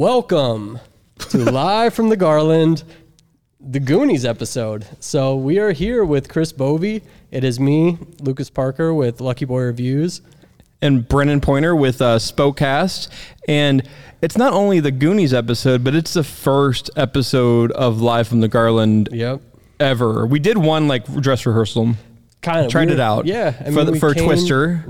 Welcome to Live from the Garland, the Goonies episode. So we are here with Chris Bovey. It is me, Lucas Parker, with Lucky Boy Reviews. and Brennan Pointer with uh, Spokecast. And it's not only the Goonies episode, but it's the first episode of Live from the Garland Yep. ever. We did one like dress rehearsal. Kind of Tried it out, Yeah, I for the, for came- Mm-hmm. Twister,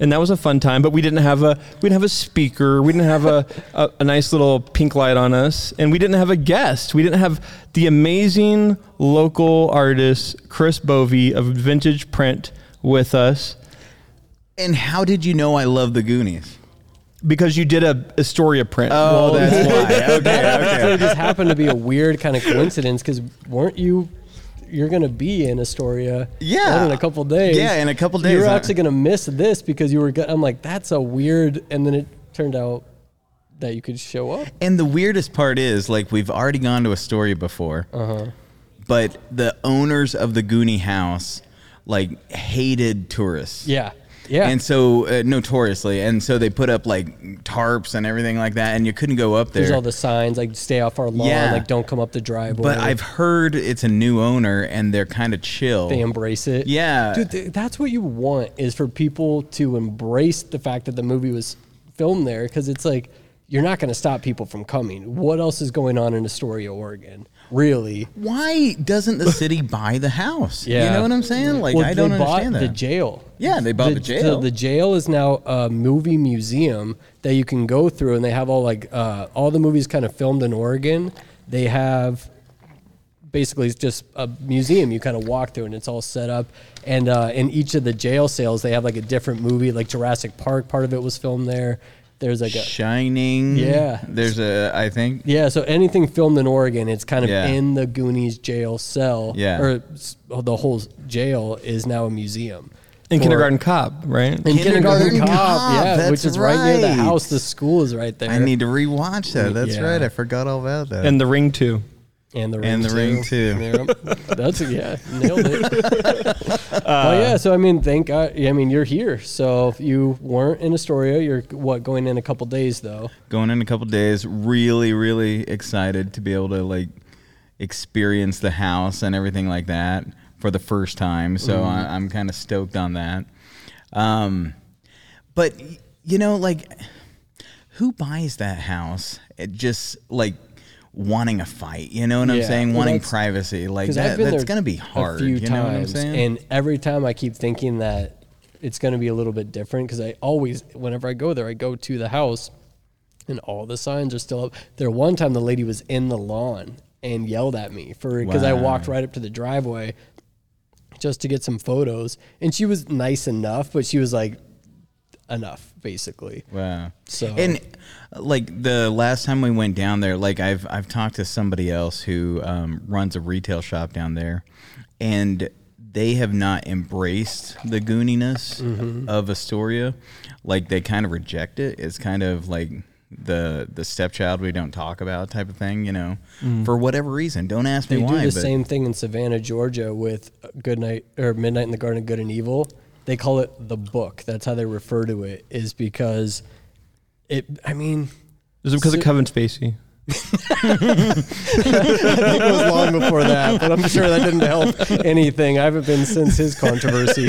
and that was a fun time. But we didn't have a we didn't have a speaker, we didn't have a, a a nice little pink light on us, and we didn't have a guest. We didn't have the amazing local artist Chris Bovey of Vintage Print with us And how did you know I love the Goonies? because you did a Astoria print. Oh, that's why. Okay, That okay. episode just happened to be a weird kind of coincidence because weren't you? You're gonna be in Astoria, Yeah. in a couple days. Yeah, in a couple days. You're actually gonna miss this because you were. Go- I'm like, that's a weird, and then it turned out that you could show up. And the weirdest part is, like, we've already gone to Astoria before, Uh-huh. but the owners of the Goonie house, like, hated tourists. Yeah, yeah. And so, uh, notoriously, and so they put up like tarps and everything like that, and you couldn't go up there. There's all the signs like stay off our lawn, Yeah. like don't come up the driveway. but I've heard it's a new owner, and they're kind of chill. they embrace it. Yeah. dude, th- that's what you want is for people to embrace the fact that the movie was filmed there because it's like you're not going to stop people from coming. What else is going on in Astoria, Oregon? Really? Why doesn't the city buy the house? Yeah. You know what I'm saying? Like, Well, I don't they bought understand that. the jail. Yeah, they bought the so jail. the jail is now a movie museum that you can go through, and they have all like uh, all the movies kind of filmed in Oregon. They have basically it's just a museum you kind of walk through, and it's all set up. And uh, in each of the jail cells, they have like a different movie, like Jurassic Park. Part of it was filmed there. There's like a Shining. Yeah. There's a, I think. yeah, so anything filmed in Oregon, it's kind of Yeah. in the Goonies jail cell. Yeah. Or s- oh, the whole jail is now a museum. in for- Kindergarten Cop, right? In Kindergarten, Kindergarten Cop, Cop, yeah, that's which is right. near the right. house. The school is right there. I need to rewatch that. That's Yeah. right. I forgot all about that. And The Ring too. And the ring And the too. ring, too. Yep. That's yeah, nailed it. well, yeah. So I mean, thank God. I mean, you're here. So if you weren't in Astoria, you're what going in a couple days though. going in a couple days. Really, really excited to be able to like experience the house and everything like that for the first time. So Mm-hmm. I, I'm kind of stoked on that. Um, but you know, like, who buys that house? It just like wanting a fight. You know what I'm saying? well, wanting privacy. Like that. That's gonna be hard. A few you know what I'm times, saying? and every time I keep thinking that it's going to be a little bit different because I always, whenever I go there, I go to the house, and all the signs are still up. There one time the lady was in the lawn and yelled at me for because I walked right up to the driveway just to get some photos, and she was nice enough, but she was like enough basically. Wow. So- and like the last time we went down there, like I've I've talked to somebody else who um, runs a retail shop down there, and they have not embraced the gooniness Mm-hmm. of Astoria. Like they kind of reject it. It's kind of like the the stepchild we don't talk about type of thing. You know, for whatever reason. Don't ask Mm. They me do why. the but same thing in Savannah, Georgia, with Good Night or Midnight in the Garden of Good and Evil. They call it the book. That's how they refer to it. Is because it. I mean, Is it because So- of Kevin Spacey? I think it was long before that, but I'm sure that didn't help anything. I haven't been since his controversy,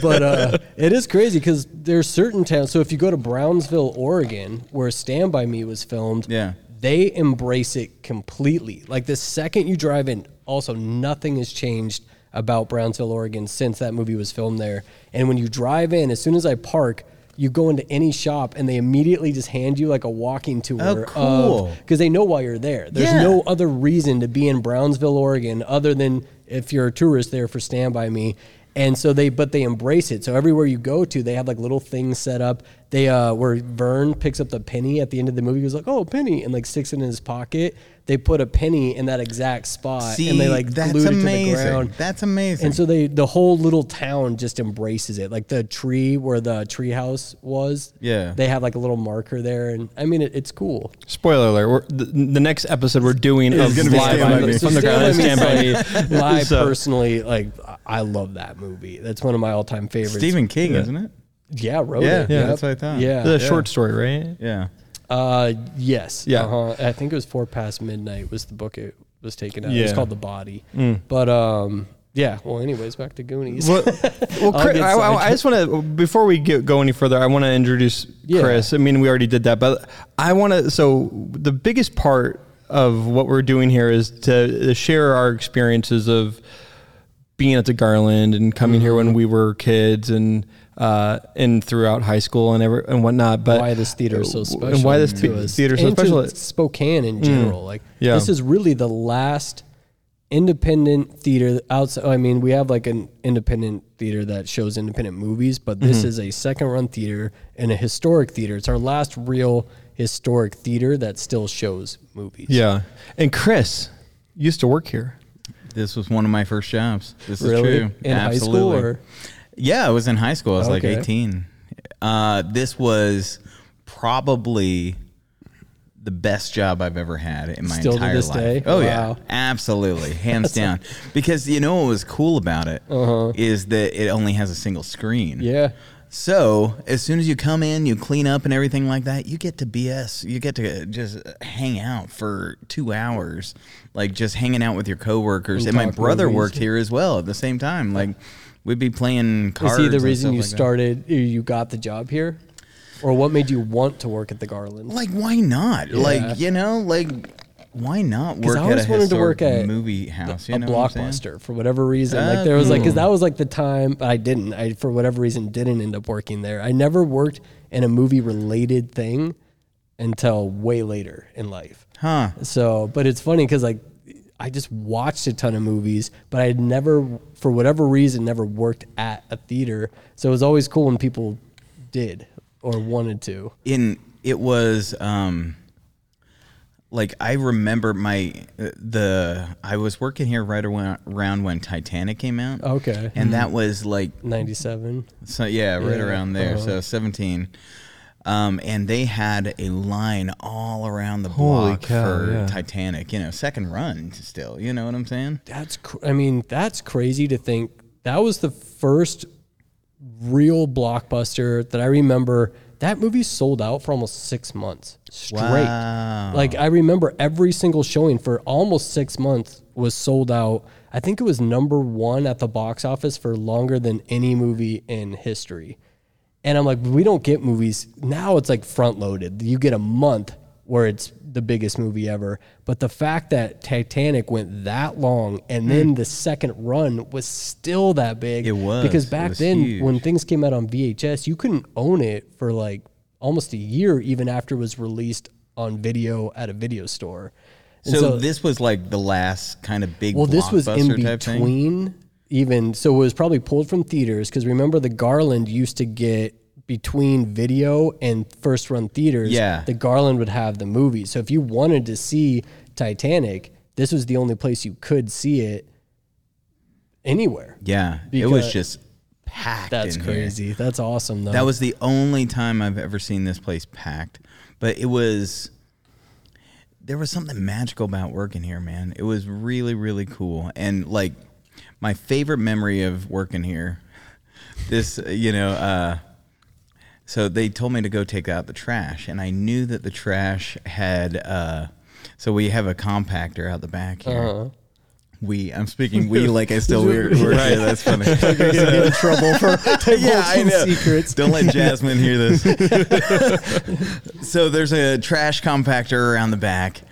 but uh, it is crazy because there's certain towns. So if you go to Brownsville, Oregon, where Stand by Me was filmed, Yeah. they embrace it completely. Like the second you drive in, also nothing has changed about Brownsville, Oregon since that movie was filmed there. And when you drive in, as soon as I park. You go into any shop and they immediately just hand you like a walking tour Oh, cool. because they know why you're there. There's Yeah. no other reason to be in Brownsville, Oregon, other than if you're a tourist there for Stand By Me. And so they, but they embrace it. So everywhere you go to, they have like little things set up. They, uh, where Vern picks up the penny at the end of the movie, he was like, "Oh, penny," and like sticks it in his pocket. They put a penny in that exact spot, See, and they like that's glued it to the ground. That's amazing. And so they, the whole little town just embraces it. Like the tree where the tree house was. Yeah. They have like a little marker there, and I mean, it, it's cool. Spoiler alert: we're, the, the next episode we're doing of gonna be live Stand By on- Me. from the ground By is Me Stand by Me. I So- personally like. I love that movie. That's one of my all-time favorites. Stephen King, Yeah. isn't it? Yeah, wrote Yeah, it. yeah, Yep. that's what I thought. Yeah, the short story, right? Yeah. Uh, yes. Yeah. Uh-huh. I think it was four past midnight was the book it was taken out. It was called The Body. Mm. But um, yeah. Well, anyways, back to Goonies. Well, well I'll Chris, I, I- I just want to before we get, go any further, I want to introduce Yeah. Chris. I mean, we already did that, but I want to. So the biggest part of what we're doing here is to share our experiences of being at the Garland and coming here Mm-hmm. when we were kids and uh, and throughout high school and ever and whatnot. But why this theater is so special and why this to the- us. theater is so and to special. Spokane in general. Like Yeah. this is really the last independent theater outside. I mean, we have like an independent theater that shows independent movies, but this Mm-hmm. is a second run theater and a historic theater. It's our last real historic theater that still shows movies. Yeah, and Chris used to work here. This was one of my first jobs. This is true. In high school or Yeah, I was in high school. I was like 18. Uh, this was probably the best job I've ever had in my Still entire life. day? Oh Wow. yeah, absolutely, hands down. Because you know what was cool about it is that it only has a single screen. Uh-huh. yeah. So as soon as you come in, you clean up and everything like that, you get to BS. You get to just hang out for two hours, like just hanging out with your coworkers. And And, my brother movies. worked here as well at the same time. Like we'd be playing Is he the reason you like started? You got the job here, or what made you want to work at the Garland? Like why not? Yeah. Like you know, like why not work I at a always wanted to work at movie house? You a know what I'm saying? blockbuster for whatever reason. Ah, like there was like because that was like the time I didn't. I for whatever reason didn't end up working there. I never worked in a movie related thing until way later in life. Huh? So, but it's funny because like I just watched a ton of movies, but I had never, for whatever reason, never worked at a theater. So it was always cool when people did or wanted to. in it was um like I remember my the I was working here right around, when Titanic came out. Okay. And that was like Ninety-seven. so yeah, right Yeah, around there. uh-huh. So 17. Um, and they had a line all around the Holy block cow, for yeah. Titanic, you know, second run still, you know what I'm saying? That's, cr- I mean, that's crazy to think. That was the first real blockbuster that I remember. That movie sold out for almost six months straight. Wow. Like I remember every single showing for almost six months was sold out. I think it was number one at the box office for longer than any movie in history. And I'm like, we don't get movies now. It's like front loaded. You get a month where it's the biggest movie ever. But the fact that Titanic went that long and hmm. then the second run was still that big. It was. because back then huge. when things came out on VHS, you couldn't own it for like almost a year, even after it was released on video at a video store. And so, this was like the last kind of big well, this was in blockbuster type thing? between even so it was probably pulled from theaters because remember the Garland used to get between video and first run theaters. Yeah. the Garland would have the movie. So if you wanted to see Titanic, this was the only place you could see it anywhere. Yeah. it was just packed. That's in here. crazy. That's awesome though. That was the only time I've ever seen this place packed. But it was there was something magical about working here, man. It was really, really cool. And like my favorite memory of working here, this you know, uh so they told me to go take out the trash and I knew that the trash had uh so we have a compactor out the back here. uh-huh. We, I'm speaking we like I still work. work here. That's funny. Get in trouble for yeah, I know. secrets. Don't let Jasmine hear this. so there's a trash compactor around the back,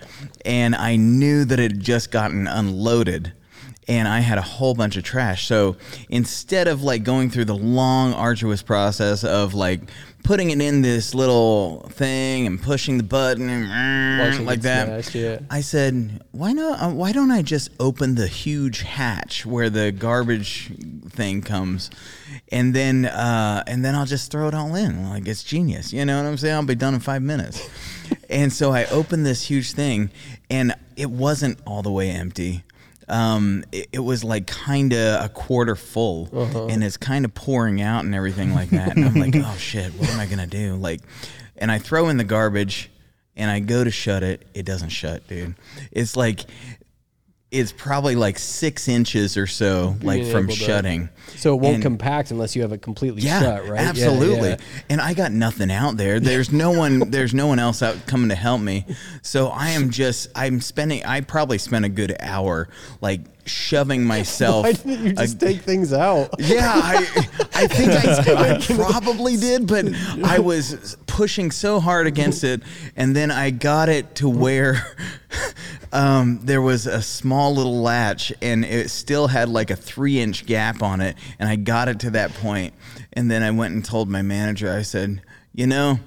and I knew that it had just gotten unloaded. And I had a whole bunch of trash. So instead of like going through the long, arduous process of like putting it in this little thing and pushing the button and Watching like that, smash, yeah. I said, "Why not? Uh, why don't I just open the huge hatch where the garbage thing comes, and then uh, and then I'll just throw it all in? Like it's genius, you know what I'm saying? I'll be done in five minutes." and so I opened this huge thing, and it wasn't all the way empty. Um, it, it was like kind of a quarter full, and it's kind of pouring out and everything like that. And I'm like, "Oh shit, what am I gonna do?" Like, and I throw in the garbage and I go to shut it, it doesn't shut, dude. It's like is probably like six inches or so, like Being from able to- shutting. So it won't And- compact unless you have it completely Yeah, shut, right? Yeah, absolutely. yeah. And I got nothing out there. There's no one. There's no one else out coming to help me. So I am just. I'm spending. I probably spent a good hour like shoving myself. Why didn't you just take things out? yeah, I, I think I, I probably did, but I was pushing so hard against it, and then I got it to where um, there was a small little latch, and it still had like a three-inch gap on it, and I got it to that point, and then I went and told my manager. I said, you know.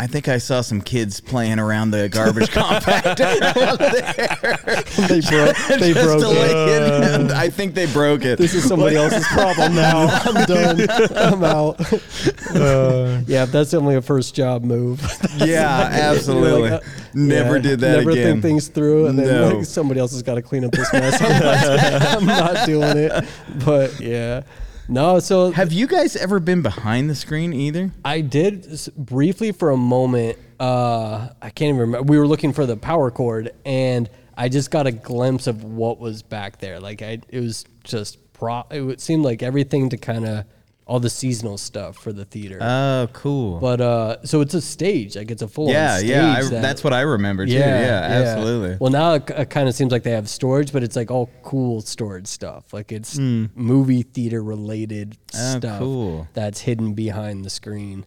I think I saw some kids playing around the garbage compactor out there. they broke. They broke it. let you- I think they broke it. This is somebody else's problem now. I'm done. I'm out. yeah, that's only a first job move. Yeah, absolutely. Like, uh, Never yeah, did that again. Never again. think things through, and then No. like, somebody else has got to clean up this mess. I'm not, I'm not doing it. But yeah, no. So Have you guys ever been behind the screen either? I did s- briefly for a moment. Uh, I can't even remember. We were looking for the power cord, and I just got a glimpse of what was back there. Like I, it was just pro. It would seem like everything to kind of all the seasonal stuff for the theater. Oh, cool. but uh, so it's a stage. Like it's a full. yeah, stage yeah. I, that- that's what I remember too. Yeah, absolutely. Well, now it, kind of seems like they have storage, but it's like all cool storage stuff. Like it's movie theater related. Oh, stuff cool. that's hidden behind the screen.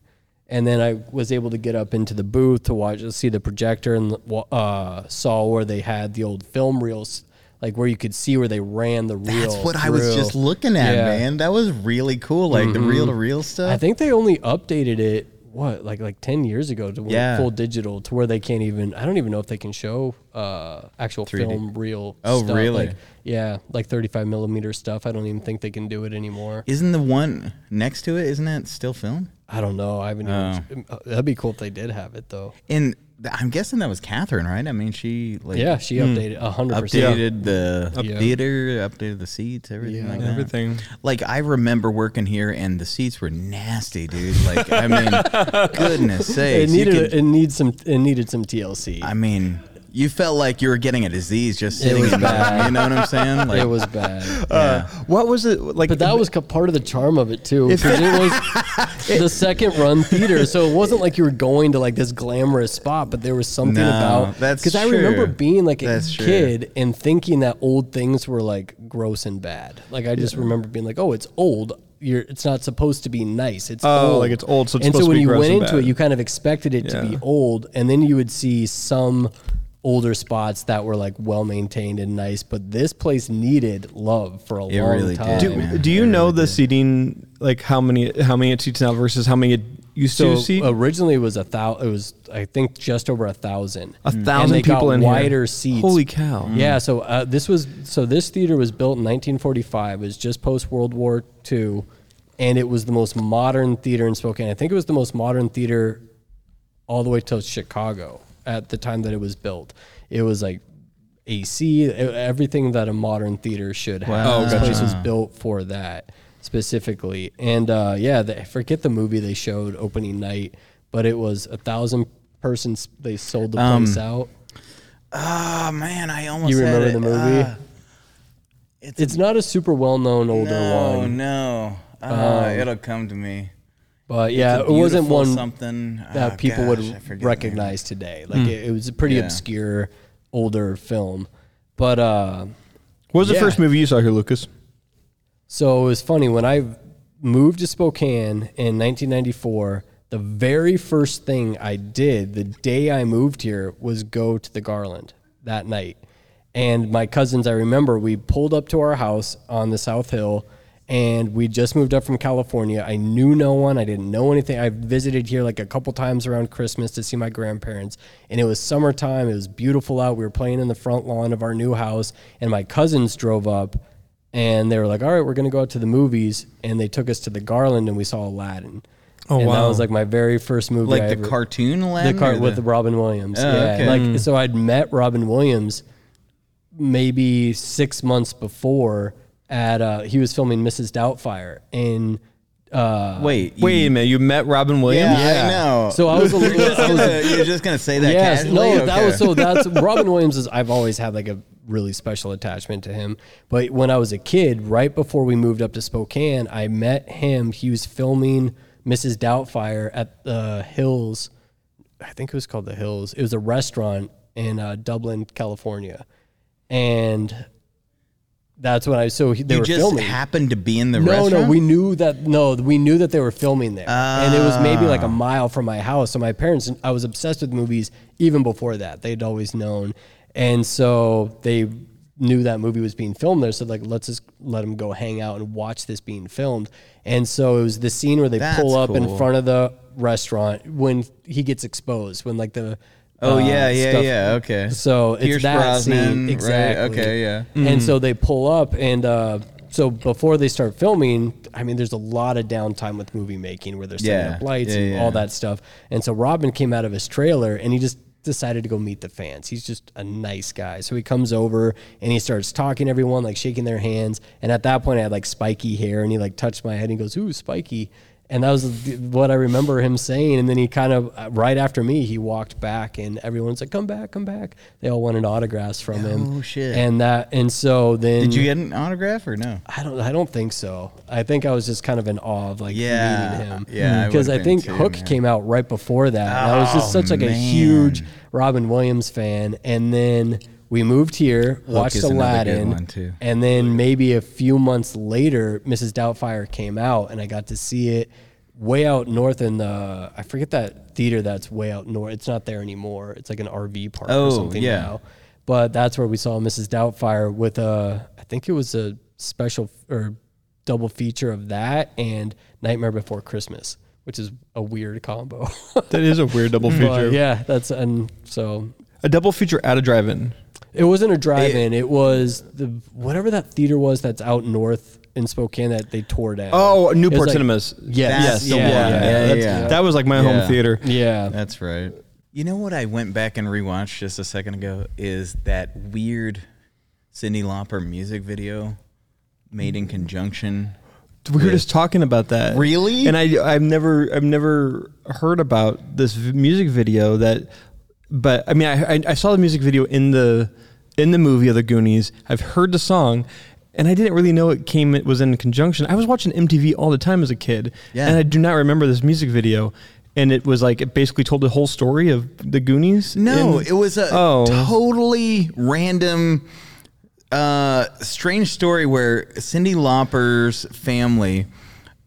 And then I was able to get up into the booth to watch, see the projector, and uh, saw where they had the old film reels, like where you could see where they ran the reel. That's what I was just looking at, Yeah. Mm-hmm. man. That was really cool. Like the reel to reel stuff. I think they only updated it what like like 10 years ago to Yeah. full digital to where they can't even I don't even know if they can show uh actual 3D. film reel Oh, stuff. really? like yeah like 35 millimeter stuff I don't even think they can do it anymore Isn't the one next to it? Isn't that still film? I don't know I haven't even, Oh. that'd be cool if they did have it though And I'm guessing that was Catherine, right? I mean, she like yeah she hmm, updated 100% updated the Yeah. theater, updated the seats, everything Yeah. like that. Everything. Like I remember working here, and the seats were nasty, dude. Like I mean, goodness it sakes, you needed could- it needs some it needed some TLC I mean, you felt like you were getting a disease just It sitting was in there. bad. You know what I'm saying? Like, it was bad uh, yeah. What was it like? But that was part of the charm of it too, because it was the second run theater. So it wasn't like you were going to like this glamorous spot, but there was something No, about that's because I remember true. being like a That's true. kid and thinking that old things were like gross and bad. Like I just remember being like, oh, it's old. You're, it's not supposed to be nice. It's Oh, old. like it's old, so it's and supposed so to when be you gross went and into bad. it, you kind of expected it to be old, and then you would see some older spots that were like well maintained and nice. But this place needed love for a It long really did, time. do, do you It know really the did. seating? Like how many how many it seats now versus how many it used So to seat? originally it was a thousand. It was I think just over a thousand. A And thousand they got people in here. wider seats. Holy cow! Yeah. So uh, this was so this theater was built in 1945. It was just post World War II, and it was the most modern theater in Spokane. I think it was the most modern theater all the way till Chicago at the time that it was built. It was like AC, everything that a modern theater should have. Wow. this Oh, place was built for that specifically. And uh, yeah, the, I forget the movie they showed opening night, but it was a thousand persons. They sold the Um, place out. Oh man, I almost You had remember it. the movie? Ah, it's It's not a super well known older no, one, no. Ah, Um, it'll come to me. But yeah, it wasn't one something that Ah, people gosh, would forget the name. recognize today. Like it, it was a pretty Yeah. obscure older film, but uh, What was the first movie you saw here, Lucas? So it was funny when I moved to Spokane in 1994. The very first thing I did the day I moved here was go to the Garland that night. And my cousins, I remember, we pulled up to our house on the South Hill and we just moved up from California. I knew no one. I didn't know anything. I visited here like a couple times around Christmas to see my grandparents. And it was summertime. It was beautiful out. We were playing in the front lawn of our new house. And my cousins drove up and they were like, "All right, we're gonna go out to the movies," and they took us to the Garland, and we saw Aladdin. Oh, and that was like my very first movie. Like I the ever- cartoon the Aladdin car with the- Robin Williams. Oh, yeah, okay. like hmm. so I'd met Robin Williams maybe six months before at uh, he was filming Mrs. Doubtfire in. Uh, Wait, Wait a you, minute, you met Robin Williams? Yeah, I know. So I was a You're little. just I was gonna, you're just gonna say that yes, casually? no, that was so. That's Robin Williams is. I've always had like a really special attachment to him. But when I was a kid, right before we moved up to Spokane, I met him. He was filming Mrs. Doubtfire at the Hills. I think it was called the Hills. It was a restaurant in uh, Dublin, California, and that's when I so he- they you were just filming. happened to be in the no, restaurant. no, we knew that. No, we knew that they were filming there, and it was maybe like a Ah. mile from my house. So my parents, I was obsessed with movies even before that. They'd always known, and so they knew that movie was being filmed there. So like, let's just let them go hang out and watch this being filmed. And so it was the scene where they pull up in front of the restaurant when he gets exposed, when like the Oh uh, yeah, yeah, stuff- yeah. Okay. So it's Pierce that Brosnan, scene right? Okay, yeah. And so they pull up, and uh, so before they start filming, I mean, there's a lot of downtime with movie making where they're setting Yeah, up lights yeah, and yeah. all that stuff. And so Robin came out of his trailer, and he just decided to go meet the fans. He's just a nice guy. So he comes over and he starts talking to everyone, like shaking their hands. And at that point, I had like spiky hair, and he like touched my head. and he goes, "Ooh, spiky." And that was what I remember him saying. And then he kind of, uh, right after me, he walked back, and everyone's like, "Come back, come back." They all wanted autographs from him. Oh, shit. And that, and so then Did you get an autograph or no? I don't. I don't think so. I think I was just kind of in awe of like Yeah, meeting him. yeah, I because would've I, think too, Hook man. came out right before that. and I was just Oh, such like a huge Robin Williams fan, and then we moved here, watched is another good Aladdin, one, too. and then maybe a few months later, Mrs. Doubtfire came out, and I got to see it way out north in the. I forget that theater that's way out north. It's not there anymore. It's like an RV park or Oh, something yeah. now but that's where we saw Mrs. Doubtfire with a, I think it was a special or double feature of that and Nightmare Before Christmas, which is a weird combo. That is a weird double But feature. yeah, that's and so A double feature at a drive-in. It wasn't a drive-in. It was the whatever that theater was that's out north in Spokane that they tore down. Oh, Newport like- Cinemas. Yes, That's the yeah, one. yeah, Yeah, that's- yeah. That was like my home theater. yeah. That's right. You know what I went back and rewatched just a second ago is that weird Cyndi Lauper music video made in conjunction. We were just talking about that. Really? And I I've never I've never heard about this music video that but I mean I, I I saw the music video in the in the movie of the Goonies. I've heard the song and I didn't really know it came it was in conjunction. I was watching MTV all the time as a kid. Yeah. And I do not remember this music video. And it was like it basically told the whole story of the Goonies. No, in- it was a Oh. totally random, uh, strange story where Cyndi Lauper's family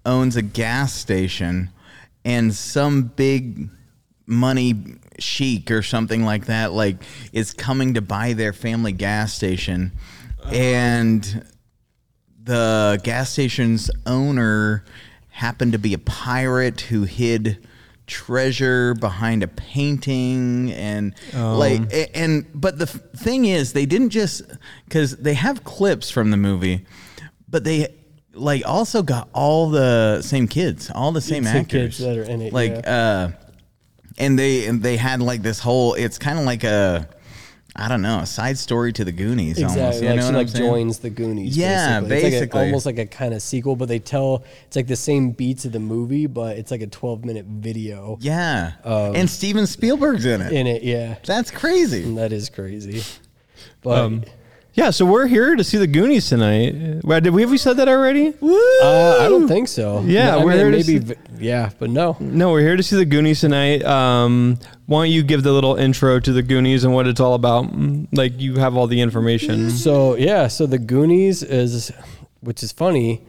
owns a gas station, and some big money sheik or something like that, like is coming to buy their family gas station, and the gas station's owner happened to be a pirate who hid treasure behind a painting and like and but the thing is they didn't just cuz they have clips from the movie but they like also got all the same kids all the same actors. that are in it, like uh and they and they had like this whole it's kind of like a I don't know, a side story to the Goonies Exactly. almost. You like know she what like I'm saying? joins the Goonies. Yeah, basically. It's like a- almost like a kind of sequel, but they tell it's like the same beats of the movie, but it's like a 12 minute video Yeah. and Steven Spielberg's in it. in it. Yeah, That's crazy. that is crazy. But Um, yeah, so we're here to see the Goonies tonight. Well, Did we have we said that already? uh, I don't think so. Yeah, I we're mean, here to maybe. see- v- yeah, but no. No, we're here to see the Goonies tonight. Um, why don't you give the little intro to the Goonies and what it's all about? Mm, Like you have all the information. So yeah, so the Goonies is, which is funny.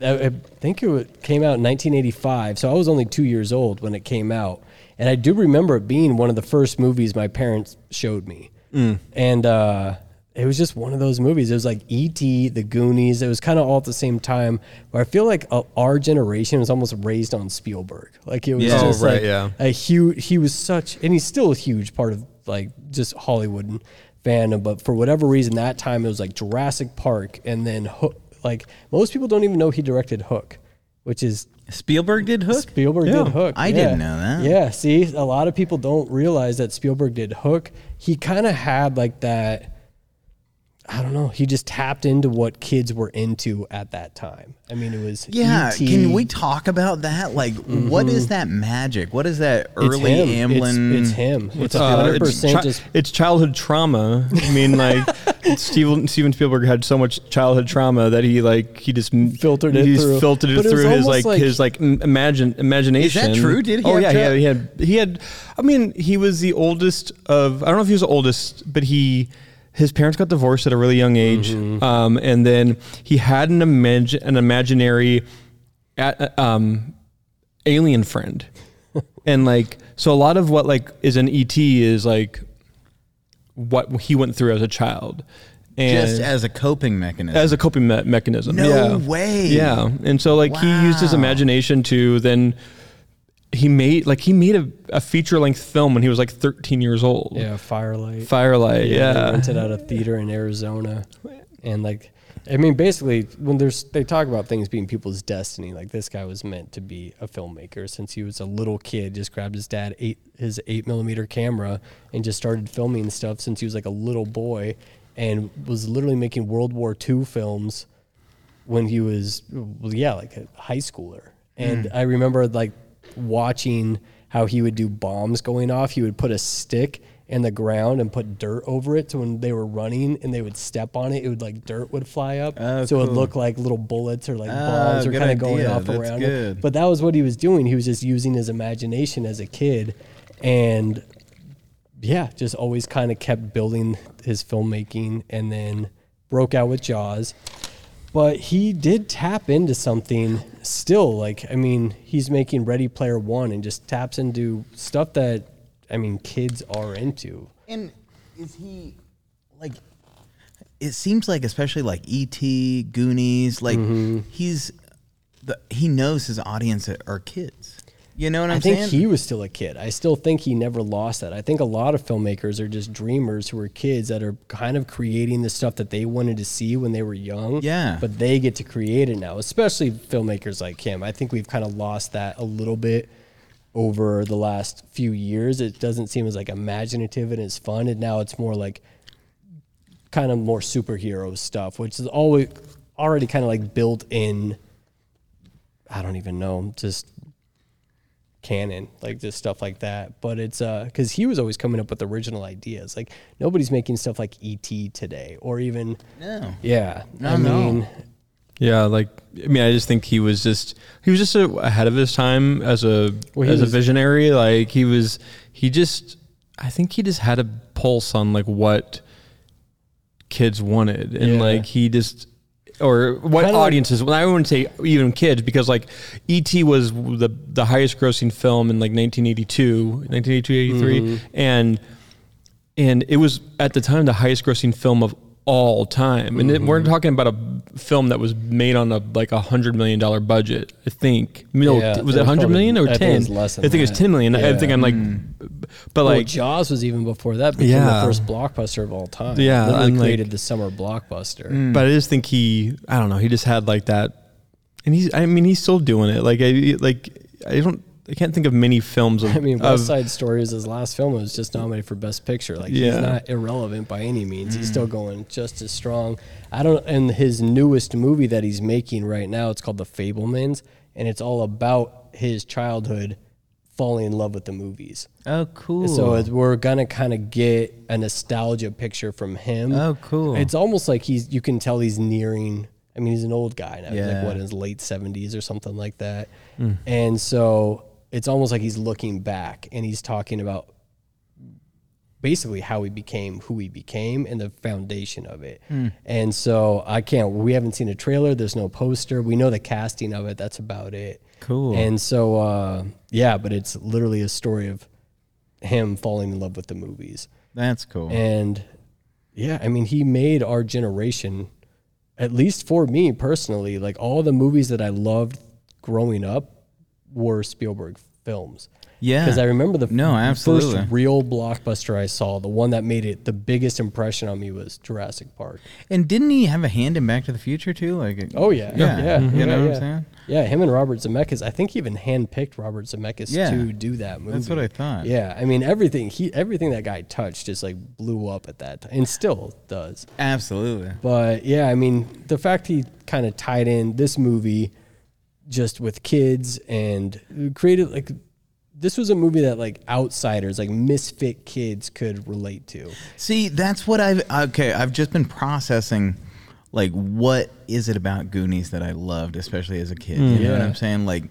I, I think it wa- came out in 1985, so I was only two years old when it came out, and I do remember it being one of the first movies my parents showed me, and uh, it was just one of those movies. It was like E.T., The Goonies. It was kind of all at the same time, where I feel like uh, our generation was almost raised on Spielberg. Like it was Yeah. Oh, just right, like yeah. a huge. He was such, and he's still a huge part of like just Hollywood and fandom. But for whatever reason, that time it was like Jurassic Park, and then Hook. Like most people don't even know he directed Hook, which is Spielberg did Hook? Spielberg Yeah. did Hook. I yeah. didn't know that. Yeah, see, a lot of people don't realize that Spielberg did Hook. He kind of had like that. I don't know. He just tapped into what kids were into at that time. I mean, it was Yeah, E.T.. can we talk about that? Like, what is that magic? What is that It's early him. Amblin? It's, it's him. It's Uh, hundred it's, percent chi- just it's childhood trauma. I mean, like Steven Steven Spielberg had so much childhood trauma that he like he just Filtered it he through. filtered it But it through his like, like- his like imagine imagination. Is that true? Did he Oh have yeah, child- he had, he had he had. I mean, he was the oldest of. I don't know if he was the oldest, but he. His parents got divorced at a really young age, Mm-hmm. um, and then he had an imag- an imaginary, a- um, alien friend, and like so a lot of what like is an ET is like what he went through as a child, and Just as a coping mechanism. as a coping me- mechanism. No yeah. way. Yeah, and so like he used his imagination to then he made like he made a, a feature length film when he was like 13 years old. Yeah, Firelight. Firelight. They Yeah. rented out a theater in Arizona, and like, I mean, basically, when there's they talk about things being people's destiny, like this guy was meant to be a filmmaker since he was a little kid. Just grabbed his dad eight his eight millimeter camera and just started filming stuff since he was like a little boy, and was literally making World War II films when he was yeah like a high schooler and hmm. i remember like watching how he would do bombs going off he would put a stick in the ground and put dirt over it so when they were running and they would step on it it would like dirt would fly up. Oh, so it would look like little bullets or like Ah, bombs or kind of going off That's around it. good. but that was what he was doing. He was just using his imagination as a kid and yeah, just always kind of kept building his filmmaking and then broke out with Jaws. But he did tap into something still. Like, I mean, he's making Ready Player One and just taps into stuff that, I mean, kids are into. And is he like? It seems like, especially like E.T., Goonies, like Mm-hmm. he's the he knows his audience are kids. You know what I'm saying? I think saying? he was still a kid. I still think he never lost that. I think a lot of filmmakers are just dreamers who are kids that are kind of creating the stuff that they wanted to see when they were young. Yeah. But they get to create it now, especially filmmakers like him. I think we've kind of lost that a little bit over the last few years. It doesn't seem as like imaginative and as fun. And now it's more like kind of more superhero stuff, which is always already kind of like built in. I don't even know, just canon, like just stuff like that. But it's uh because he was always coming up with original ideas. Like nobody's making stuff like ET today, or even no. yeah. No, I no. mean, Yeah, like I mean, I just think he was just he was just a, ahead of his time as a Well, as was- a visionary. Like he was, he just I think he just had a pulse on like what kids wanted, and Yeah. like he just or what Kinda like- audiences. well, I wouldn't say even kids because like E.T. was the the highest grossing film in like 1982, 1982, 83, Mm-hmm. and and it was at the time the highest grossing film of all time and it, we're Mm-hmm. talking about a film that was made on a like a hundred million dollar budget i think no Yeah, was it it was 100 probably- million or 10 think it was less i think it was. 10 million i think i'm like but well, like Jaws was even before that. Became Yeah. the first blockbuster of all time. Yeah, literally and, like- created the summer blockbuster. but i just think he i don't know he just had like that and he's i mean he's still doing it like i like i don't i can't think of many films of I mean, of- West Side Story was his last film. It was just nominated for Best Picture. Like Yeah. he's not irrelevant by any means. He's mm. still going just as strong. I don't. And his newest movie that he's making right now, it's called The Fabelmans, and it's all about his childhood falling in love with the movies. Oh, cool. So it's, we're gonna kind of get a nostalgia picture from him. Oh, cool. It's almost like he's. You can tell he's nearing. I mean, he's an old guy now. He's like Yeah. what in his late seventies or something like that. Mm. And so it's almost like he's looking back and he's talking about basically how he became who he became and the foundation of it. And so I can't. We haven't seen a trailer. There's no poster. We know the casting of it. That's about it. Cool. And so uh, yeah, but it's literally a story of him falling in love with the movies. That's cool. And yeah, I mean, he made our generation, at least for me personally, like all the movies that I loved growing up were Spielberg films. yeah. Because I remember the No, absolutely. first real blockbuster I saw, the one that made it the biggest impression on me was Jurassic Park. and didn't he have a hand in Back to the Future too? Like, Oh yeah, Yeah. yeah, yeah, You know what I'm yeah. saying? Yeah, him and Robert Zemeckis. I think he even handpicked Robert Zemeckis Yeah. to do that movie. That's what I thought. Yeah, I mean everything he everything that guy touched just like blew up at that time, and still does. absolutely. But yeah, I mean the fact he kind of tied in this movie just with kids and created like this was a movie that like outsiders, like misfit kids, could relate to. See, that's what I've okay. I've just been processing, like, what is it about Goonies that I loved, especially as a kid? you know what I'm saying? Like,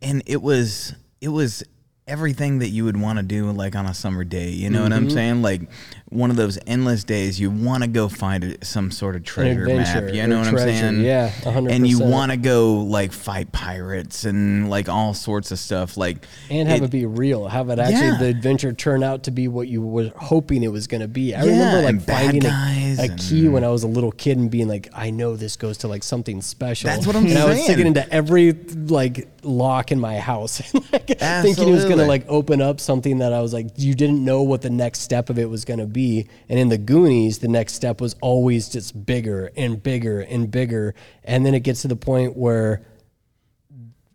and it was it was everything that you would want to do like on a summer day. You know what I'm Mm-hmm. saying? Like one of those endless days you want to go find a- some sort of treasure map. You know what I'm saying? yeah, 100%. And you want to go like fight pirates and like all sorts of stuff. Like And have it, it- be real. Have it actually Yeah. the adventure turn out to be what you were hoping it was going to be. I Yeah, remember like finding a, a key when I was a little kid and being like, I know this goes to like something special. That's what I'm and I was sticking into every like lock in my house, like, thinking it was going to like open up something that I was like, you didn't know what the next step of it was going to be. And in the Goonies, the next step was always just bigger and bigger and bigger. And then it gets to the point where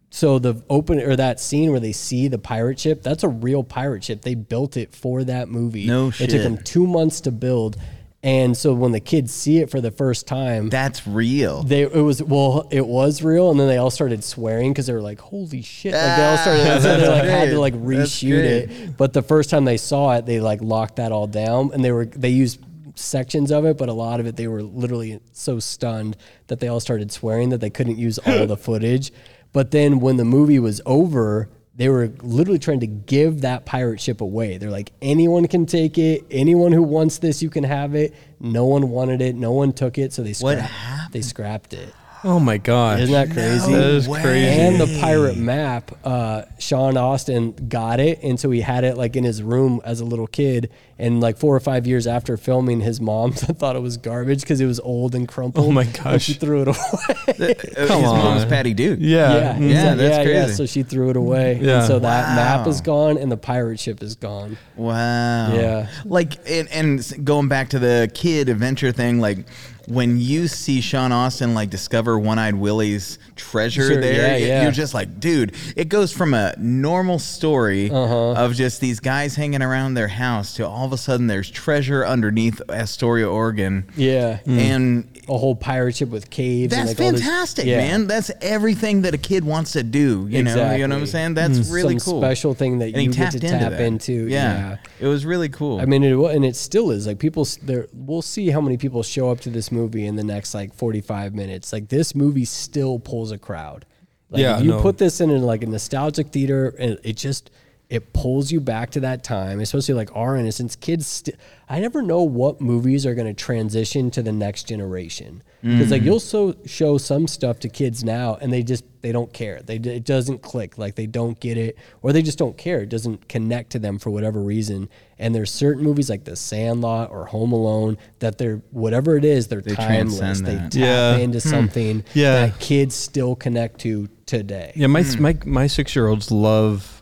so the open or that scene where they see the pirate ship, that's a real pirate ship. They built it for that movie. No shit. It took them two months to build, and so when the kids see it for the first time, that's real. they it was well, it was real, and then they all started swearing because they were like, "Holy shit!" Like they all started, Ah, so they like had to like reshoot it. But the first time they saw it, they like locked that all down, and they were they used sections of it, but a lot of it they were literally so stunned that they all started swearing that they couldn't use all the footage. But then when the movie was over, they were literally trying to give that pirate ship away. They're like, anyone can take it. Anyone who wants this, you can have it. No one wanted it. No one took it, so they What happened? they scrapped it. Oh my gosh. Isn't that crazy? That is way. crazy. And the pirate map, uh, Sean Astin got it, and so he had it like in his room as a little kid. And like four or five years after filming, his mom thought it was garbage because it was old and crumpled. Oh my gosh. she threw it away. Come His mom's on. Patty Duke. yeah. yeah, Mm. Yeah, exactly. that's yeah, yeah. crazy. So she threw it away, Yeah. and so that map is gone, and the pirate ship is gone. Wow. Yeah. Like, and, and going back to the kid adventure thing, like when you see Sean Astin like discover One Eyed Willie's treasure Sure, there, yeah, yeah. you're just like, dude, it goes from a normal story Uh-huh. of just these guys hanging around their house to all of a sudden there's treasure underneath Astoria, Oregon. Yeah, And a whole pirate ship with caves. and that's like all this- fantastic, yeah. man. That's everything that a kid wants to do. You know, you know what I'm saying? That's mm. really Some cool. special thing that And you get to into tap that. into. yeah. it was really cool. I mean, it, wa- and it still is like people. There, we'll see how many people show up to this movie in the next like forty-five minutes. Like this movie still pulls a crowd. Like Yeah, if you no. put this in a, like a nostalgic theater, and it just it pulls you back to that time, especially like our innocence. Kids, st- I never know what movies are going to transition to the next generation because Mm. like you'll so show some stuff to kids now, and they just they don't care. They it doesn't click. Like they don't get it, or they just don't care. It doesn't connect to them for whatever reason. And there's certain movies like The Sandlot or Home Alone that they're whatever it is, they're timeless. They tap Yeah. into something Yeah. that kids still connect to today. Yeah, my my my six year olds love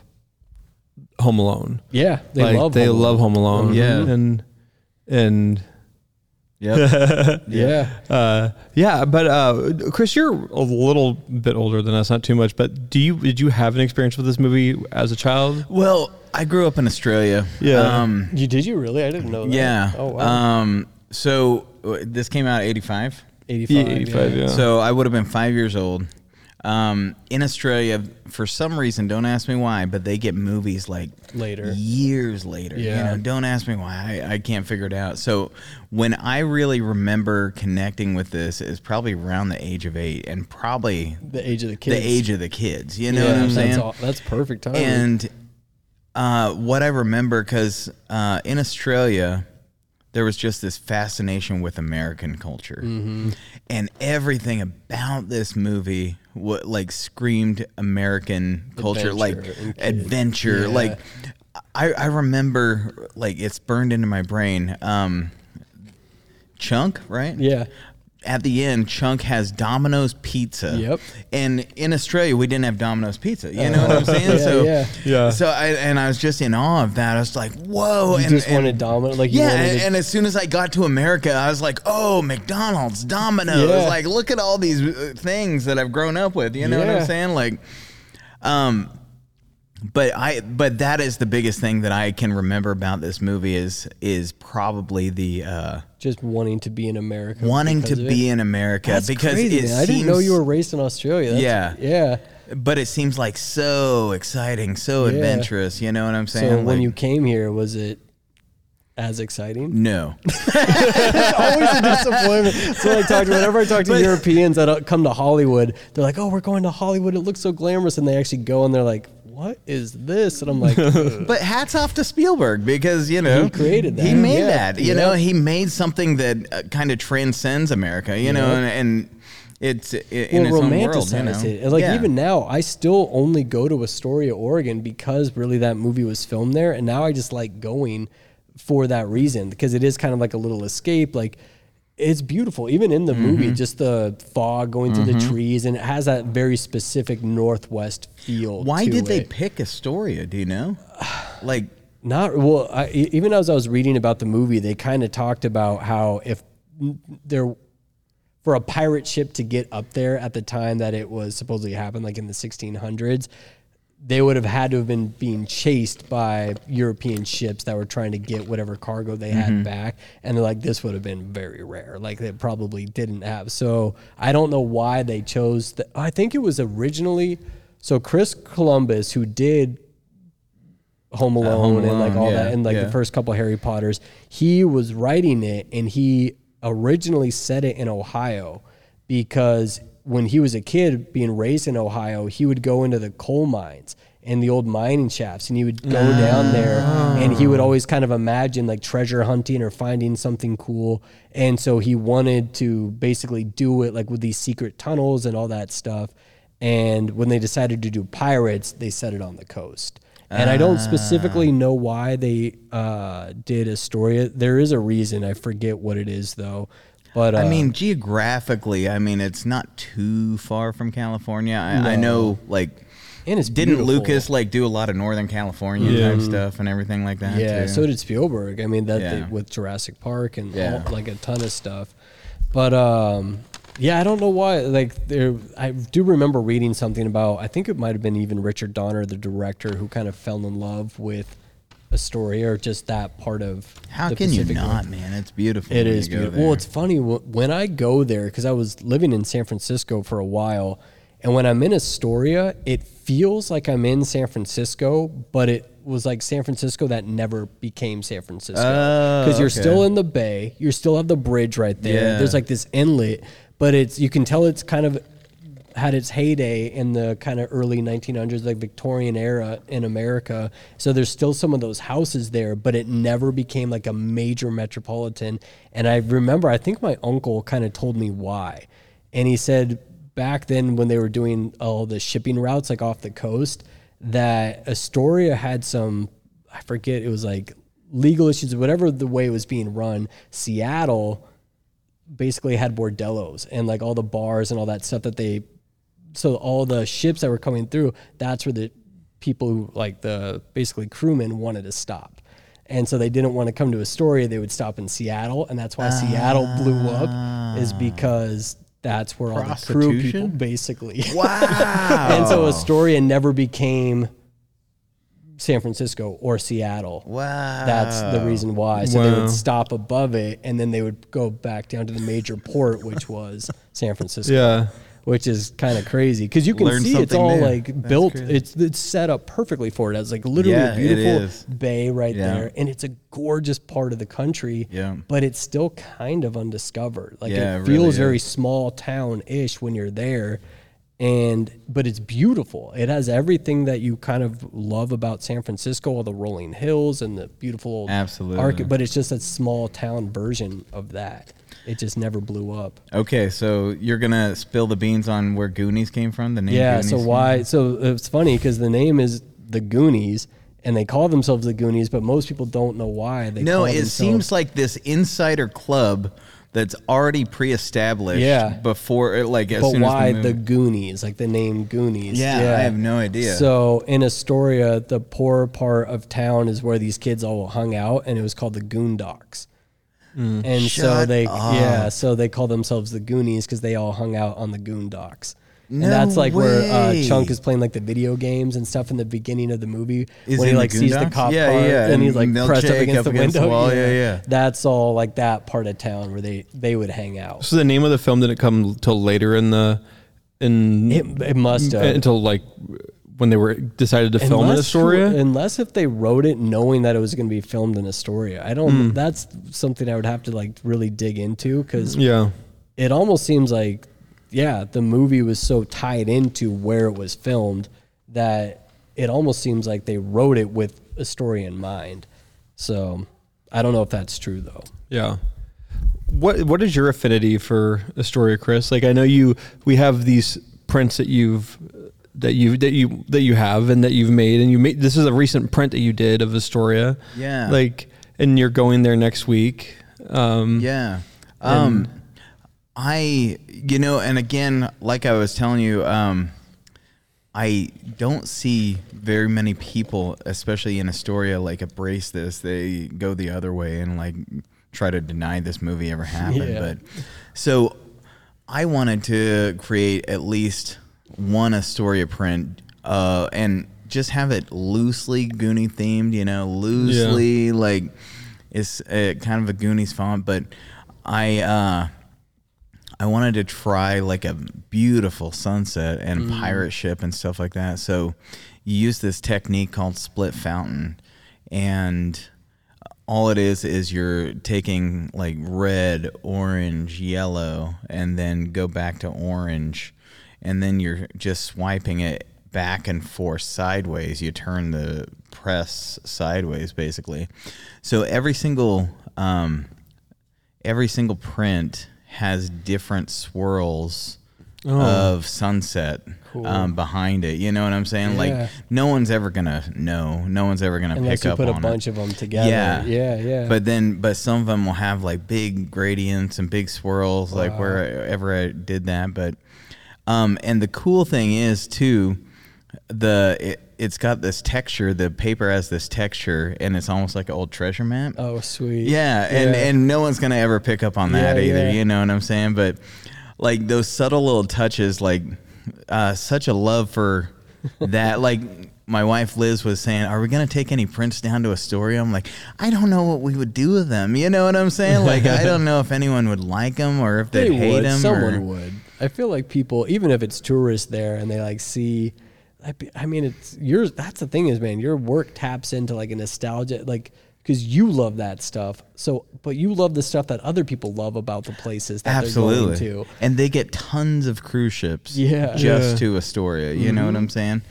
Home Alone. Yeah, they like, love they Home love Alone. Home Alone. Yeah. and and yep. Yeah. uh, yeah, but uh, Chris, you're a little bit older than us, not too much. But do you did you have an experience with this movie as a child? Well, I grew up in Australia. Yeah. Um, You did you really? I didn't know that. yeah. Oh wow. Um, so uh, this came out eighty five. 85. Yeah, 85, yeah. So I would have been five years old. Um, in Australia, for some reason, don't ask me why, but they get movies like Later. years later. You Yeah. know, don't ask me why. I, I can't figure it out. So when I really remember connecting with this is probably around the age of eight, and probably The age of the kids. the age of the kids. You know what I'm saying? That's, all, that's perfect timing. And uh, what I remember, because uh, in Australia, there was just this fascination with American culture, Mm-hmm. and everything about this movie what like screamed American culture, like Adventure kids. adventure. Yeah. Like I, I remember, like it's burned into my brain. Um, Chunk, right? yeah. At the end, Chunk has Domino's pizza. Yep. And in Australia, we didn't have Domino's pizza. You know what I'm saying? Yeah, so, yeah. Yeah. So I and I was just in awe of that. I was like, whoa. You and, just and- wanted dominant. Like yeah, wanted and, and as soon as I got to America, I was like, "Oh, McDonald's, Domino's! Yeah. Like, look at all these uh, things that I've grown up with." You know what I'm saying? Like, um, but I but that is the biggest thing that I can remember about this movie is is probably the uh, Just wanting to be in America. wanting to be in America That's because crazy, it man. I didn't know you were raised in Australia. That's, Yeah. Yeah. But it seems like so exciting, so Yeah. adventurous. You know what I'm saying? So when you came here, was it as exciting? no, always a disappointment. So I talk to whenever I talk to Europeans that uh, come to Hollywood, they're like, "Oh, we're going to Hollywood. It looks so glamorous," and they actually go and they're like, "What is this?" And I'm like, "Ugh." But hats off to Spielberg because you know He created that. He made Yeah, that. You yeah. know, he made something that uh, kind of transcends America. You know, and, and it's i- in well, its own world. You know, it. Like Yeah. even now, I still only go to Astoria, Oregon, because really that movie was filmed there, and now I just like going for that reason because it is kind of like a little escape. Like it's beautiful, even in the Mm-hmm. movie, just the fog going through the trees, and it has that very specific northwest feel. Why did they pick Astoria? Do you know? Like, Not well. I, even as I was reading about the movie, they kind of talked about how if there for a pirate ship to get up there at the time that it was supposedly happened, like in the 1600s, they would have had to have been being chased by European ships that were trying to get whatever cargo they had back, and they're like, this would have been very rare. Like they probably didn't have. So I don't know why they chose. The, I think it was originally. So Chris Columbus, who did Home Alone, and like all yeah, that, and like yeah. the first couple Harry Potters. He was writing it, and he originally set it in Ohio because when he was a kid, being raised in Ohio, he would go into the coal mines and the old mining shafts, and he would go down there, and he would always kind of imagine like treasure hunting or finding something cool, and so he wanted to basically do it like with these secret tunnels and all that stuff. And when they decided to do pirates, they set it on the coast. And I don't specifically know why they uh, did Astoria. There is a reason. I forget what it is though. But uh, I mean, geographically, I mean, it's not too far from California. I, I know, like, and it's didn't beautiful. Lucas like do a lot of Northern California type stuff and everything like that? Yeah, too? so did Spielberg. I mean that Yeah. with Jurassic Park and Yeah. all, like a ton of stuff. But um, yeah, I don't know why. Like there, I do remember reading something about. I think it might have been even Richard Donner, the director, who kind of fell in love with Astoria or just that part of. How can you not, man? It's beautiful. It is beautiful. Well, it's funny when I go there because I was living in San Francisco for a while, and when I'm in Astoria, it feels like I'm in San Francisco, but it was like San Francisco that never became San Francisco Oh, because you're okay. still in the bay, you still have the bridge right there. Yeah. There's like this inlet, but it's you can tell it's kind of had its heyday in the kind of early 1900s, like Victorian era in America. So there's still some of those houses there, but it never became like a major metropolitan. And I remember, I think my uncle kind of told me why. And he said back then when they were doing all the shipping routes, like off the coast, that Astoria had some, I forget, it was like legal issues, whatever the way it was being run. Seattle basically had bordellos and like all the bars and all that stuff that they so all the ships that were coming through that's where the people who like the basically crewmen wanted to stop and so they didn't want to come to astoria they would stop in seattle and that's why seattle blew up is ah. because that's where all the crew people basically wow. and so astoria never became san francisco or seattle wow. that's the reason why. So they would stop above it, and then they would go back down to the major port, which was San Francisco. Yeah. Which is kind of crazy because you can Learn see it's all new. like That's built. crazy. It's it's set up perfectly for it. It's like literally Yeah, a beautiful bay right Yeah. there, and it's a gorgeous part of the country. Yeah. But it's still kind of undiscovered. Like Yeah, it it feels really very small town ish when you're there. And but it's beautiful. It has everything that you kind of love about San Francisco, all the rolling hills and the beautiful Absolutely. arch- but it's just a small town version of that. It just never blew up. Okay, so you're gonna spill the beans on where Goonies came from. The name. Yeah. Goonies So why? So it's funny because the name is the Goonies, and they call themselves the Goonies, but most people don't know why they. No, it themselves- seems like this insider club that's already pre-established. Yeah. Before, uh, like, as But soon why as the the, Goonies? Like the name Goonies. Yeah, I have no idea. So in Astoria, the poor part of town is where these kids all hung out, and it was called the Goondocks. And so they, up. yeah, so they call themselves the Goonies because they all hung out on the Goondocks. and No that's like where uh. Chunk is playing like the video games and stuff in the beginning of the movie Is when he he in the like sees the cop Yeah, car yeah, and he's like and pressed up against up the against the window. wall. Yeah, yeah. That's all like that part of town where they they would hang out. So the name of the film didn't come till later in the in It, it must have. until like when they were decided to film in Astoria. Unless if they wrote it knowing that it was going to be filmed in Astoria. I don't. Hmm. That's something I would have to like really dig into because yeah. it almost seems like, yeah, the movie was so tied into where it was filmed that it almost seems like they wrote it with Astoria in mind. So I don't know if that's true though. Yeah. What what is your affinity for Astoria, Chris? Like I know you we have these prints that you've that you that you that you have and that you've made and you made this is a recent print that you did of Astoria. Yeah. Like and you're going there next week. Um Yeah. Um, I, you know, and again, like I was telling you, um, I don't see very many people, especially in Astoria, like embrace this. They go the other way and like try to deny this movie ever happened. Yeah. But so I wanted to create at least one Astoria print, uh, and just have it loosely Goonie themed. You know, loosely like it's uh kind of a Goonies font, but I uh, I wanted to try like a beautiful sunset and pirate ship and stuff like that. So you use this technique called split fountain, and all it is is you're taking like red, orange, yellow, and then go back to orange, and then you're just swiping it back and forth sideways. You turn the press sideways, basically. So every single um, every single print has different swirls of sunset um, behind it. You know what I'm saying? Yeah. Like no one's ever gonna know. No one's ever gonna Unless pick you up put a bunch it. of them together. Yeah, Yeah. Yeah. But then, but some of them will have like big gradients and big swirls, like wherever I did that. But, um, and the cool thing is too, the it, it's got this texture. The paper has this texture, and it's almost like an old treasure map. oh, sweet. Yeah, and Yeah. and no one's gonna ever pick up on that Yeah, either. yeah. You know what I'm saying? But like those subtle little touches, like uh, such a love for that. like my wife Liz was saying, "Are we gonna take any prints down to Astoria?" I'm like, I don't know what we would do with them. You know what I'm saying? Like I don't know if anyone would like them or if they'd They hate would. them. Someone or, would. I feel like people, even if it's tourists there and they like see, I, be- I mean, it's yours. That's the thing is, man, your work taps into like a nostalgia, like because you love that stuff. So, but you love the stuff that other people love about the places that they're Absolutely. going to. And they get tons of cruise ships Yeah. Mm-hmm. just to Astoria. You know what I'm saying?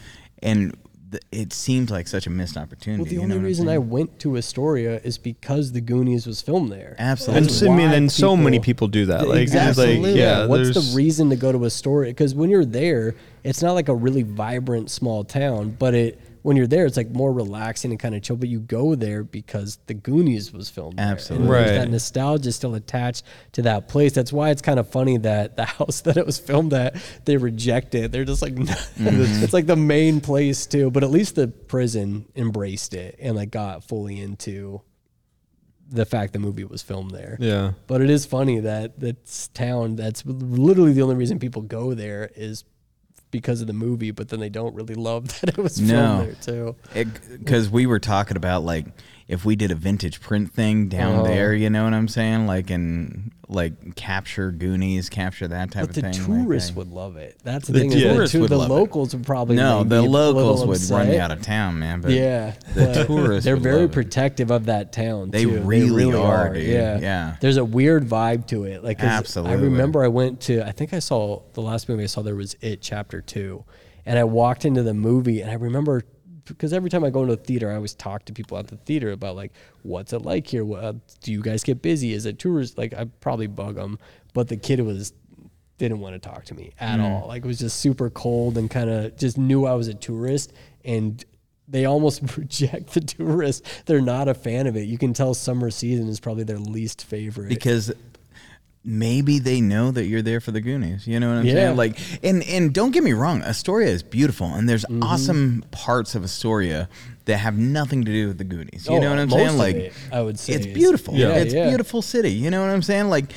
And th- it seems like such a missed opportunity. Well, the you know only what reason I went to Astoria is because the Goonies was filmed there. Absolutely. and That's so, I mean why and so many people do that. Like, it's exactly. like yeah, What's the reason to go to Astoria? Because when you're there, it's not like a really vibrant small town, but it when you're there, it's like more relaxing and kind of chill. But you go there because the Goonies was filmed. there. And Absolutely. Right. that nostalgia still attached to that place. That's why it's kind of funny that the house that it was filmed at, they reject it. They're just like, Mm-hmm. it's like the main place too. But at least the prison embraced it and like got fully into the fact the movie was filmed there. yeah. But it is funny that this town that's literally the only reason people go there is because of the movie, but then they don't really love that it was filmed No. there too. because we were talking about like if we did a vintage print thing down Oh. there, you know what I'm saying? Like and like capture Goonies, capture that type But of the thing. like tourists that. would love it. That's the, The thing. is the, tourists would the love it. locals would probably no, the be a little locals would run you out of town, man. But yeah, the but tourists They're would very love it. protective of that town. They too. really are, dude. Yeah, Yeah. There's a weird vibe to it. Like Absolutely. I remember I went to. I think I saw the last movie I saw there was It Chapter Two, and I walked into the movie and I remember because every time I go into the theater, I always talk to people at the theater about like what's it like here. What, uh, do you guys get busy? Is it tourists? Like I probably bug them, but the kid was didn't want to talk to me at all. Like it was just super cold and kind of just knew I was a tourist and they almost reject the tourists. They're not a fan of it. You can tell summer season is probably their least favorite. because maybe they know that you're there for the Goonies. You know what I'm Yeah. saying? Like, and and don't get me wrong, Astoria is beautiful, and there's Mm-hmm. awesome parts of Astoria. That have nothing to do with the Goonies. You Oh, know what I'm saying? Like it, I would say it's beautiful. Yeah, it's yeah. beautiful city. You know what I'm saying? Like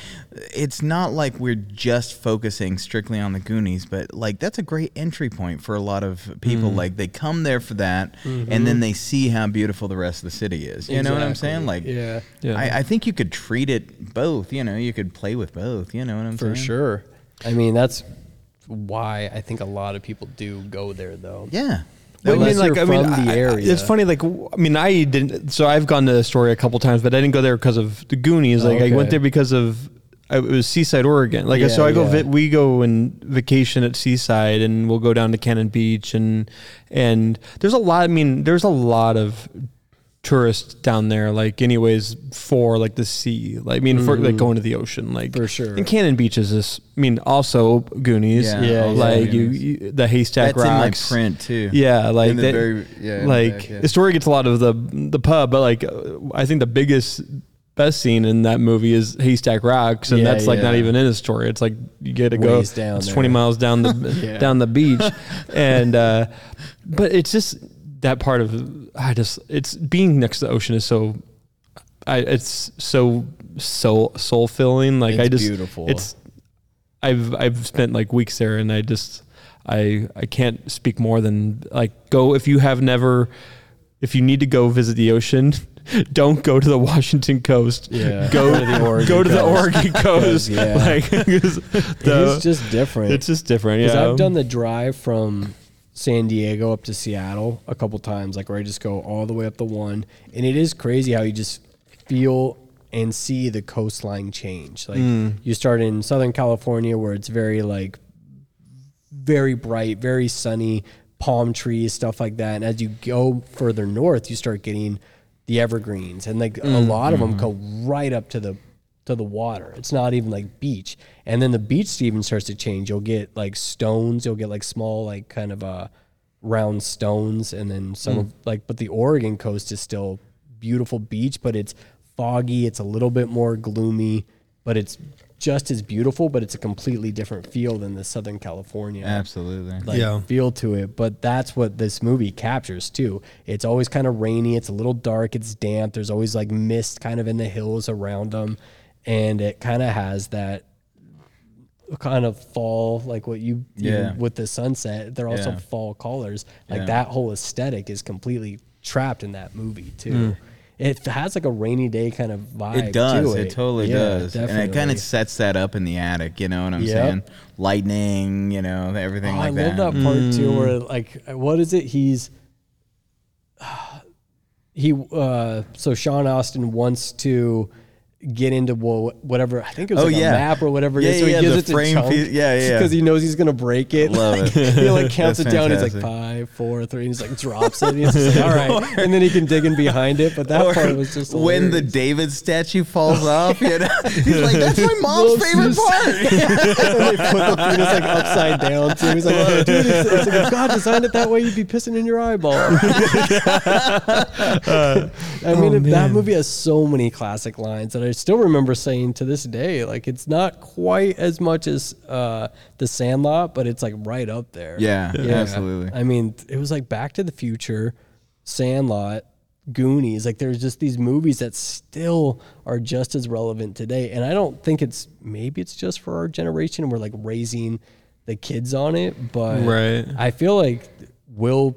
it's not like we're just focusing strictly on the Goonies, but like that's a great entry point for a lot of Mm. people. Like they come there for that, and then they see how beautiful the rest of the city is. You know what I'm saying? Like Mm-hmm. yeah, Yeah. I, I think you could treat it both. You know, you could play with both. You know what I'm for saying? sure. I mean, that's why I think a lot of people do go there, though. Yeah. Well, you're from the I- I- area. it's funny. Like, I mean, I didn't. So I've gone to the Astoria a couple times, but I didn't go there because of the Goonies. Like, I went there because of I- it was Seaside, Oregon. Like, so I go. yeah. Vi- we go and vacation at Seaside, and we'll go down to Cannon Beach, and and there's a lot. I mean, there's a lot of tourists down there. Like, anyways, for like the sea. Like, I mean, for like going to the ocean. Like, Mm-hmm. For sure. And Cannon Beach is this. I mean, also Goonies. Yeah, Yeah, also like you, Goonies. you, the haystack That's in my rocks. print too. Yeah, like In the that- very- yeah, in the like back, yeah. the story gets a lot of the the pub, but like I think the biggest best scene in that movie is Haystack Rocks, and Yeah, that's like not even in the story. It's like you get to go down it's there. twenty miles down the Yeah. down the beach, and uh, but it's just that part of I just it's being next to the ocean is so. I, it's so soul soul filling. Like I It's just beautiful. It's I've I've spent like weeks there, and I just I I can't speak more than like go if you have never if you need to go visit the ocean. Don't go to the Washington coast. Yeah. Go to the Oregon go to the coast. Oregon coast. Yeah. Like the- is just different. it's just different. Yeah. I've done the drive from San Diego up to Seattle a couple times, like where I just go all the way up the one, and it is crazy how you just feel and see the coastline change. Like Mm. you start in Southern California where it's very like very bright, very sunny, palm trees, stuff like that. And as you go further north, you start getting the evergreens, and like a lot of them go right up to the to the water. It's not even like beach. And then the beach even starts to change. You'll get like stones. You'll get like small, like kind of uh, round stones, and then some of like. But the Oregon coast is still beautiful beach, but it's foggy. It's a little bit more gloomy, but it's just as beautiful. But it's a completely different feel than the Southern California Absolutely. like Yeah. feel to it. But that's what this movie captures too. It's always kind of rainy. It's a little dark. It's damp. There's always like mist kind of in the hills around them, and it kind of has that kind of fall like what you Yeah. with the sunset. They're also Yeah. fall colors. Like Yeah. that whole aesthetic is completely trapped in that movie too. It has like a rainy day kind of vibe. It does. To It, it, totally does. And it kind of sets that up in the attic. You know what I'm Yep. saying? Lightning. You know everything Oh, like I that. love that part too, where like, what is it? He's he. uh So Sean Astin wants to get into whatever. I think it was Oh, like yeah. a map or whatever. Yeah, is. So yeah, he gives the it to frame Chunk piece- yeah, yeah. because he knows he's gonna break it. Love Like, it. He like counts it That's down. He's like five, four, three. And he's like drops it. And he's just like, all right, and then he can dig in behind it. But that Or part was just when the. David statue falls off. You know? He's like, "That's my mom's Mom's favorite part." and they put the penis like upside down too. He's like, oh, dude, it's, it's like if God designed it that way, you'd be pissing in your eyeball. I mean, if that movie has so many classic lines that I still remember saying to this day. Like, it's not quite as much as uh, The Sandlot, but it's like right up there. Yeah, yeah, absolutely. I mean, it was like Back to the Future, Sandlot, Goonies. Like, there's just these movies that still are just as relevant today. And I don't think it's maybe it's just for our generation we're like raising the kids on it, but Right. I feel like will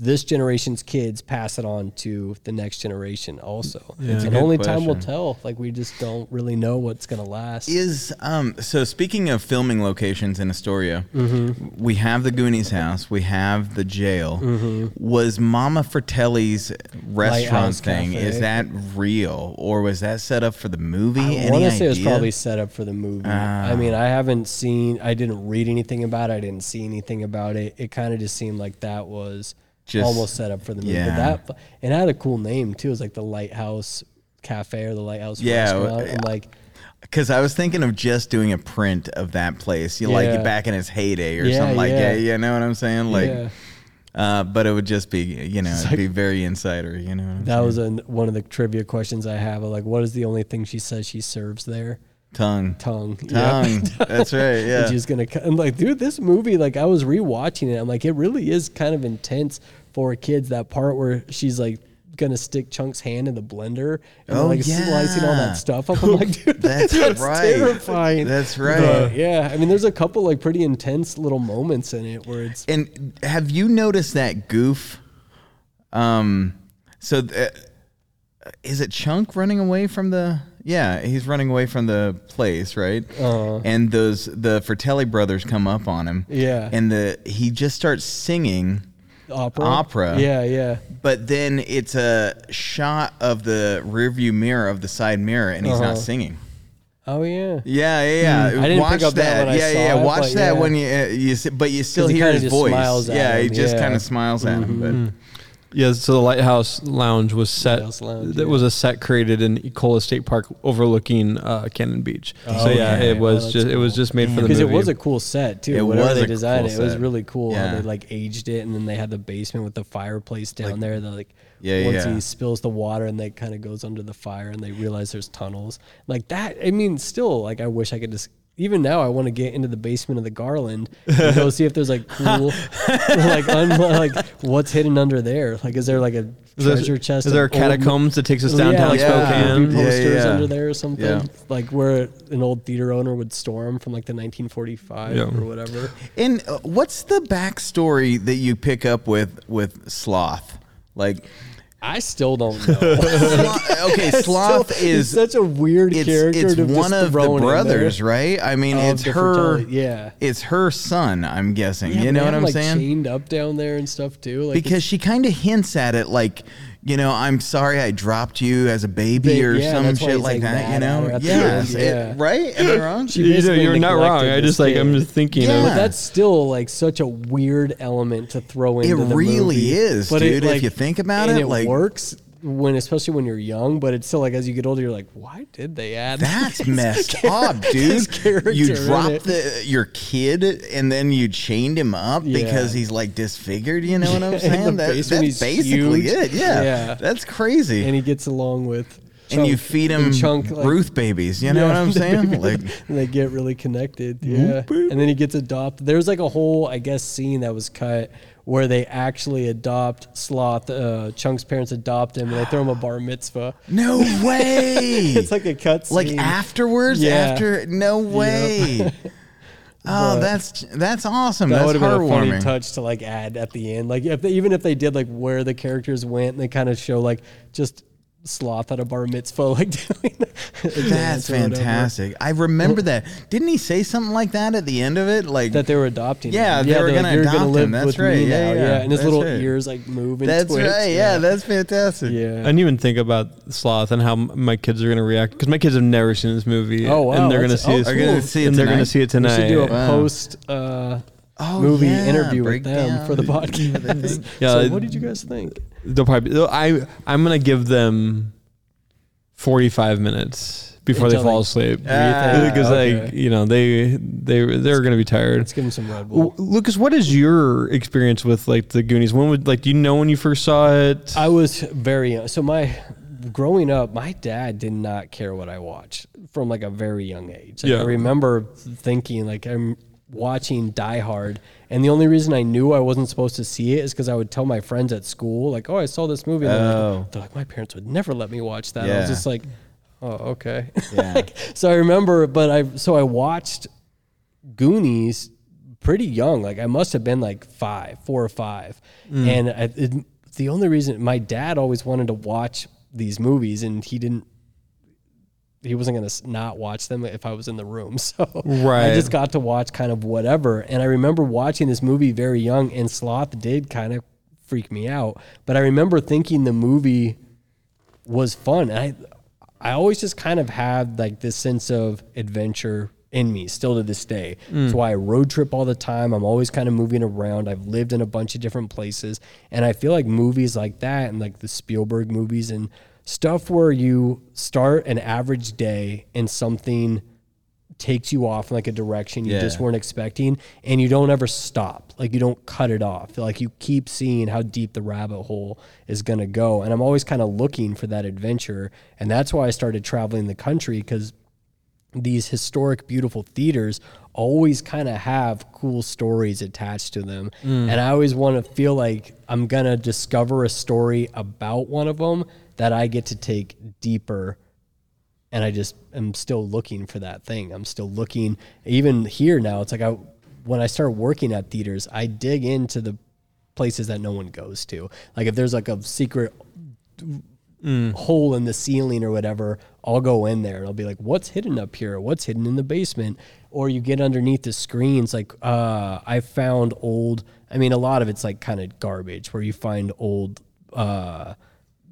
this generation's kids pass it on to the next generation also. It's and good only time will tell. Like we just don't really know what's gonna last. Is um so speaking of filming locations in Astoria, Mm-hmm. we have the Goonies house, we have the jail. Mm-hmm. Was Mama Fratelli's restaurant Lighthouse thing Cafe. is that real or was that set up for the movie? I want to say it was probably set up for the movie. Ah. I mean, I haven't seen, I didn't read anything about it. I didn't see anything about it. It kind of just seemed like that was Just- almost set up for the movie. yeah. But that, and it had a cool name too. It was like the Lighthouse Cafe or the Lighthouse Yeah, Restaurant. And like, Because I was thinking of just doing a print of that place, you know, Yeah. like back in its heyday or Yeah, something like yeah. that. You know what I'm saying? Like, yeah. uh, but it would just be, you know, it'd like- be very insider. You know, That saying? was one of the trivia questions I have. Like, what is the only thing she says she serves there? Tongue. tongue. Yeah. Tongue. That's right. Yeah. She's gonna. I'm like, dude, this movie, like, I was rewatching it. I'm like, it really is kind of intense for kids. That part where she's like gonna stick Chunk's hand in the blender and Oh, like slicing all that stuff up. I'm like, dude, That's that's, right. terrifying. That's But, right. yeah, I mean, there's a couple like pretty intense little moments in it where it's And have you noticed that goof? Um, so th- is it Chunk running away from the? Yeah, he's running away from the place, right? Uh-huh. And those the Fratelli brothers come up on him. Yeah. and the he just starts singing, opera. Opera. Yeah, yeah. but then it's a shot of the rearview mirror of the side mirror, and he's Uh-huh. not singing. Oh yeah. Yeah, yeah, yeah. Hmm. I didn't Watch pick up that when I yeah, saw yeah. it, Watch but that yeah. when you uh, you but you still he hear kinda his just voice. smiles at yeah, he him, just yeah. kind of smiles at him. Yeah, so the Lighthouse Lounge was set. Lighthouse Lounge, that yeah. was a set created in Ecola State Park, overlooking uh, Cannon Beach. so Oh, yeah, okay. it was Oh, that's just it was just made for the Because it was a cool set too. It Whatever was they designed cool it, it was really cool Yeah. how they like aged it, and then they had the basement with the fireplace down there. That like Yeah, once yeah. he spills the water and they kind of goes under the fire, and they realize there's tunnels like that. I mean, still like I wish I could just. Even now, I want to get into the basement of the Garland and go see if there's like cool, like un, like what's hidden under there. Like, is there like a is there, treasure chest? is there a of old- catacombs that takes us yeah, downtown like Yeah. Spokane? Yeah, posters yeah. under there or something, Yeah. like where an old theater owner would storm from like the 1945 or whatever. and uh, what's the backstory that you pick up with with sloth? Like, I still don't know. Sloth, okay, sloth Still, is such a weird it's character. it's to one just of throw the brothers, right? I mean, it's her. fertility, yeah. it's her son. I'm guessing. Yeah, you know what I'm him, like, saying? Chained up down there and stuff too. Like because she kind of hints at it like you know i'm sorry i dropped you as a baby Ba- or yeah, some shit like like, that you mad at her know at the yes end, it- yeah. right am i wrong She you know, you're not wrong. I just like I'm just thinking Yeah. of But that's still like such a weird element to throw into the really movie. is, But dude, if you think about and it, it like- works when especially when you're young. But it's still like as you get older, you're like, why did they add that's messed up this dude character you dropped the your kid and then you chained him up Yeah. because he's like disfigured you know what i'm saying that, that's basically huge. it yeah. Yeah. that's crazy and he gets along with. and you feed him Chunk, like- Ruth babies. You know Yeah, what I'm saying? Like, and they get really connected. Yeah. And then he gets adopted. There's like a whole, I guess, scene that was cut where they actually adopt Sloth. Uh, Chunk's parents adopt him and they throw him a bar mitzvah. no way. It's like a cut like scene. afterwards. Yeah. After, no way. Oh, But- that's that's awesome. that that's would have been a funny touch to like add at the end. Like if they, even if they did like where the characters went and they kind of show like just Sloth at a bar mitzvah, like doing a That's dance or whatever. fantastic. I remember that. Didn't he say something like that at the end of it? Like That they were adopting. Yeah, him. they were gonna You're adopt gonna him. That's with right. me Yeah, now. yeah. Yeah, and his That's little right. ears like move. And that's twitch. right. Yeah, that's fantastic. I yeah. didn't even think about sloth and how my kids are gonna react because my kids have never seen this movie. Oh, wow, And they're gonna see oh, it. Are gonna see it and they're gonna tonight? see it We should do a Wow. post uh, Oh, movie yeah, interview with breakdown. them for the podcast. Yeah, so what did you guys think? They'll probably. they'll- I I'm gonna give them 45 minutes before Until they fall they- asleep Ah, because okay. like you know they they they're gonna be tired. Let's give them some Red Well, Bull. Lucas, what is your experience with like the Goonies? When would like do you know when you first saw it? I was very young. So my growing up, my dad did not care what I watched from like a very young age. Like, Yeah. I remember thinking like I'm watching Die Hard, and the only reason I knew I wasn't supposed to see it is because I would tell my friends at school like, "Oh, I saw this movie." And they're, Oh. like, they're like, "My parents would never let me watch that." I was just like, "Oh, okay." Yeah. Like, so I remember, but I so I watched Goonies pretty young. Like I must have been like five, four or five. Mm. And I, it, the only reason my dad always wanted to watch these movies, and he didn't. He wasn't gonna not watch them if I was in the room. So Right. I just got to watch kind of whatever. And I remember watching this movie very young, and Sloth did kind of freak me out. But I remember thinking the movie was fun. And I I always just kind of had like this sense of adventure in me still to this day. Mm. That's why I road trip all the time. I'm always kind of moving around. I've lived in a bunch of different places. And I feel like movies like that and like the Spielberg movies and stuff where you start an average day and something takes you off in like a direction you Yeah. just weren't expecting and you don't ever stop like you don't cut it off like you keep seeing how deep the rabbit hole is going to go and i'm always kind of looking for that adventure and that's why i started traveling the country because these historic, beautiful theaters always kind of have cool stories attached to them. Mm. And I always want to feel like I'm going to discover a story about one of them that I get to take deeper. And I just am still looking for that thing. I'm still looking, even here now, it's like I, when I start working at theaters, I dig into the places that no one goes to. Like if there's like a secret hole in the ceiling or whatever, I'll go in there and I'll be like, what's hidden up here? What's hidden in the basement? Or you get underneath the screens, like uh, I found old. I mean, a lot of it's like kind of garbage where you find old uh,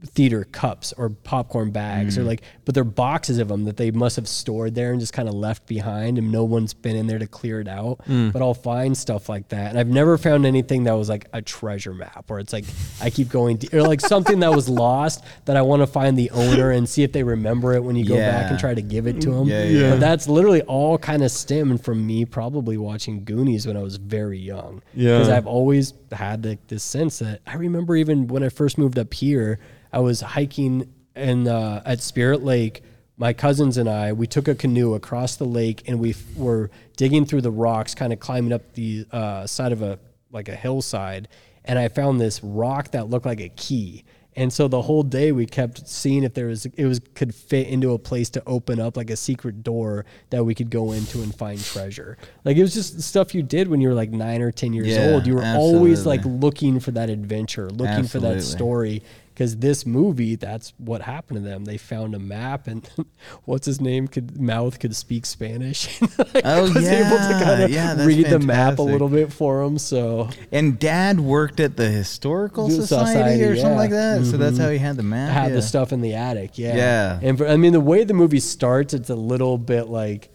theater cups or popcorn bags or mm. like, but they're boxes of them that they must have stored there and just kind of left behind, and no one's been in there to clear it out. Mm. But I'll find stuff like that, and I've never found anything that was like a treasure map where it's like I keep going to, or like something that was lost that I want to find the owner and see if they remember it when you go back and try to give it to them. Yeah, yeah. But that's literally all kind of stemmed from me probably watching Goonies when I was very young. Yeah. Because I've always had like this sense that I remember even when I first moved up here, I was hiking in uh, at Spirit Lake. My cousins and I, we took a canoe across the lake and we f- were digging through the rocks, kind of climbing up the uh, side of a like a hillside. And I found this rock that looked like a key. And so the whole day we kept seeing if there was it was could fit into a place to open up like a secret door that we could go into and find treasure. Like it was just stuff you did when you were like nine or ten years Yeah, old. You were always like looking for that adventure, looking for that story. Because this movie, that's what happened to them. They found a map, and what's his name? Could mouth could speak Spanish. Like, Oh, was able to kind of yeah, read the map a little bit for him. So And Dad worked at the historical society, society, or something like that. So that's mm-hmm. how he had the map. had yeah. the stuff in the attic. Yeah. Yeah. And for, I mean, the way the movie starts, it's a little bit like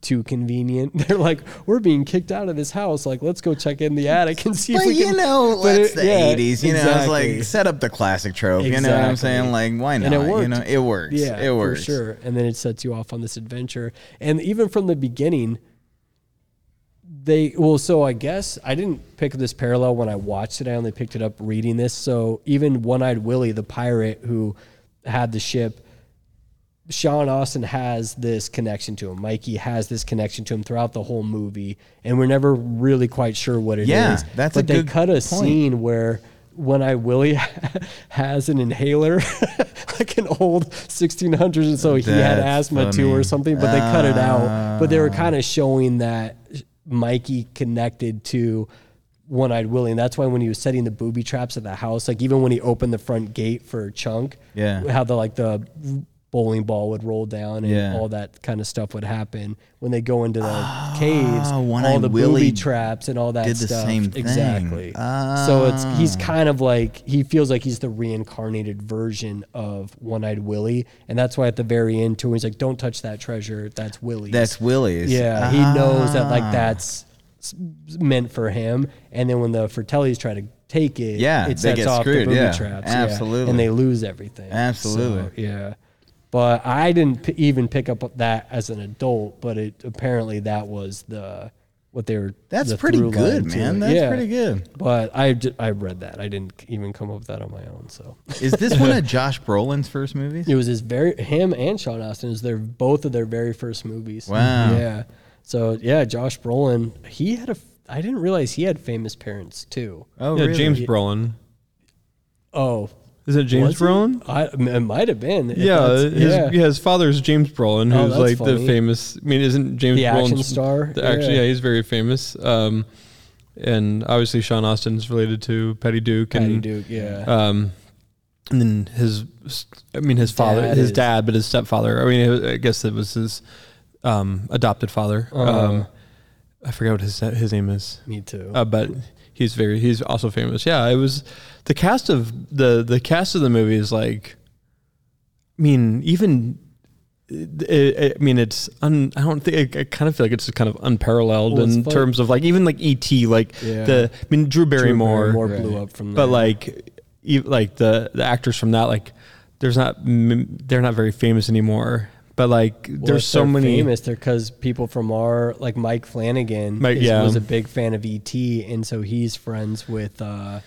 too convenient. They're like, we're being kicked out of this house. Like, let's go check in the attic and see But if we you can. know, but that's it- the yeah, '80s. You know, it's like set up the classic trope. You know what I'm saying? Like, why not? And it You know, it works. Yeah, it works. for sure. And then it sets you off on this adventure. And even from the beginning, they well, so I guess I didn't pick this parallel when I watched it. I only picked it up reading this. So even One Eyed Willie, the pirate who had the ship, Sean Astin has this connection to him. Mikey has this connection to him throughout the whole movie, and we're never really quite sure what it is. Yeah, that's a they cut a point. scene where One Eye Willie has an inhaler, like an old 1600s, and so he had That's asthma too or something. But they cut it out. But they were Ah. kind of showing that Mikey connected to one eyed Willie. And that's why when he was setting the booby traps at the house, like even when he opened the front gate for Chunk, Yeah. how the like the bowling ball would roll down and Yeah. all that kind of stuff would happen when they go into the caves, all the Willie booby traps and all that did the stuff. same thing. Exactly. So it's he's Ah. kind of like he feels like he's the reincarnated version of One Eyed Willie, and that's why at the very end too, he's like, "Don't touch that treasure. That's willie That's Willie's. Yeah, he knows that like Ah. that's meant for him. And then when the Fratellis try to take it, Yeah, it they sets get off screwed, the booby yeah, traps. yeah, absolutely. and they lose everything. Absolutely. So, yeah. But I didn't p- even pick up that as an adult, but it apparently that was the what they were. That's the pretty through good, to man. it. That's Yeah. pretty good. But I, ju- I read that. I didn't even come up with that on my own. So Is this one of Josh Brolin's first movies? it was his very him and Sean Astin is their both of their very first movies. Wow. Yeah. So yeah, Josh Brolin, he had a. f- I didn't realize he had famous parents too. Oh, yeah, really? James Brolin. Oh, Is it James was? Brolin? I, it might have been. Yeah, his, yeah. his father's James Brolin, Oh, who's that's like the famous. I mean, isn't James The action star? The, actually, Yeah. yeah, he's very famous. Um, and obviously Sean Astin's related to Patty Duke Patty and Duke. Yeah. um, and then his, I mean, his father, Dad his is- dad, but his stepfather. I mean, I guess it was his um, adopted father. Um, I forget what his his name is. Me too. Uh, but he's very he's also famous. Yeah, it was the cast of the the cast of the movie is like, I mean, even. It, I mean, it's un, I don't think I, kind of feel like it's kind of unparalleled Well, in fun- terms of like even like ET, like Yeah. the I mean Drew Barrymore, Drew More blew up from but there. like e- like the the actors from that like there's not they're not very famous anymore. But like Well, there's so many famous. They're because people from our like Mike Flanagan Mike- is- yeah. was a big fan of ET, and so he's friends with uh,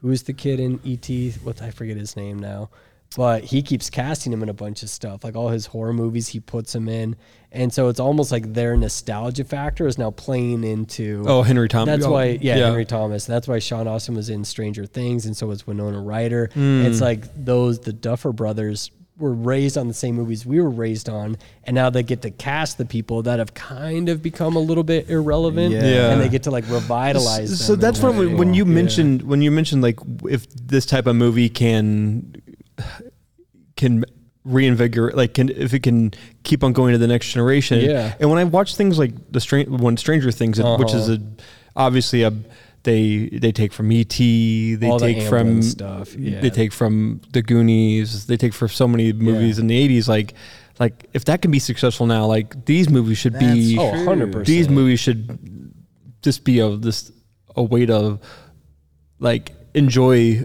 who's the kid in ET? What I forget his name now, but he keeps casting him in a bunch of stuff. Like all his horror movies, he puts him in, and so it's almost like their nostalgia factor is now playing into. Oh, Henry Thomas. That's Oh, why, yeah, Henry Thomas. That's why Sean Astin was in Stranger Things, and so was Winona Ryder. It's like those the Duffer brothers were raised on the same movies we were raised on, and now they get to cast the people that have kind of become a little bit irrelevant, Yeah. Yeah. and they get to like revitalize. So them that's in when way. when you Yeah. mentioned when you mentioned like if this type of movie can can reinvigorate like can if it can keep on going to the next generation. Yeah. And when I watch things like the strange when Stranger Things, which is Uh-huh. a obviously a they they take from ET, they All the take from stuff, yeah. they take from the Goonies, they take from so many movies Yeah. in the eighties. Like like if that can be successful now, like these movies should be That's Oh, 100%. these movies should just be a this a way to like enjoy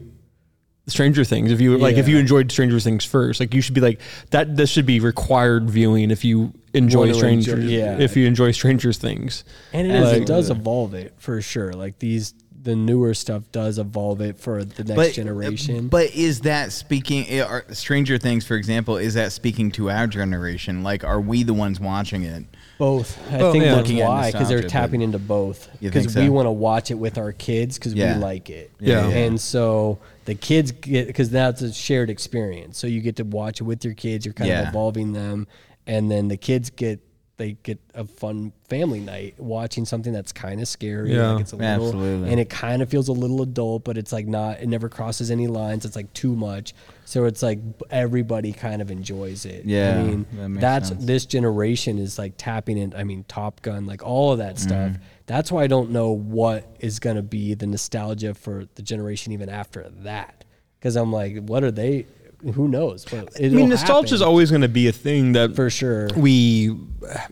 Stranger Things. If you like, if you enjoyed Stranger Things first, like you should be like that. This should be required viewing if you enjoy Wanna Stranger. enjoy- yeah. If you enjoy Stranger Things, And it, is, Like- it does evolve it for sure. Like these, the newer stuff does evolve it for the next but, generation. But is that speaking? eh, Are, Stranger Things, for example, is that speaking to our generation? Like, are we the ones watching it? both, I Well, think yeah. that's Looking why because they're tapping into both. You think Because we want to watch it with our kids because Yeah. we like it. Yeah. Yeah. and so the kids get because that's a shared experience. So you get to watch it with your kids. You're kind Yeah. of evolving them, and then the kids get they get a fun family night watching something that's kind of scary. Yeah. like it's a little, Absolutely. and it kind of feels a little adult, but it's like not. It never crosses any lines. It's like too much. So it's like everybody kind of enjoys it. Yeah, I mean that that's sense. this generation is like tapping in. I mean, Top Gun, like all of that stuff. Mm-hmm. That's why I don't know what is going to be the nostalgia for the generation even after that. Because I'm like, what are they? Who knows? But I mean, nostalgia is always going to be a thing that for sure. we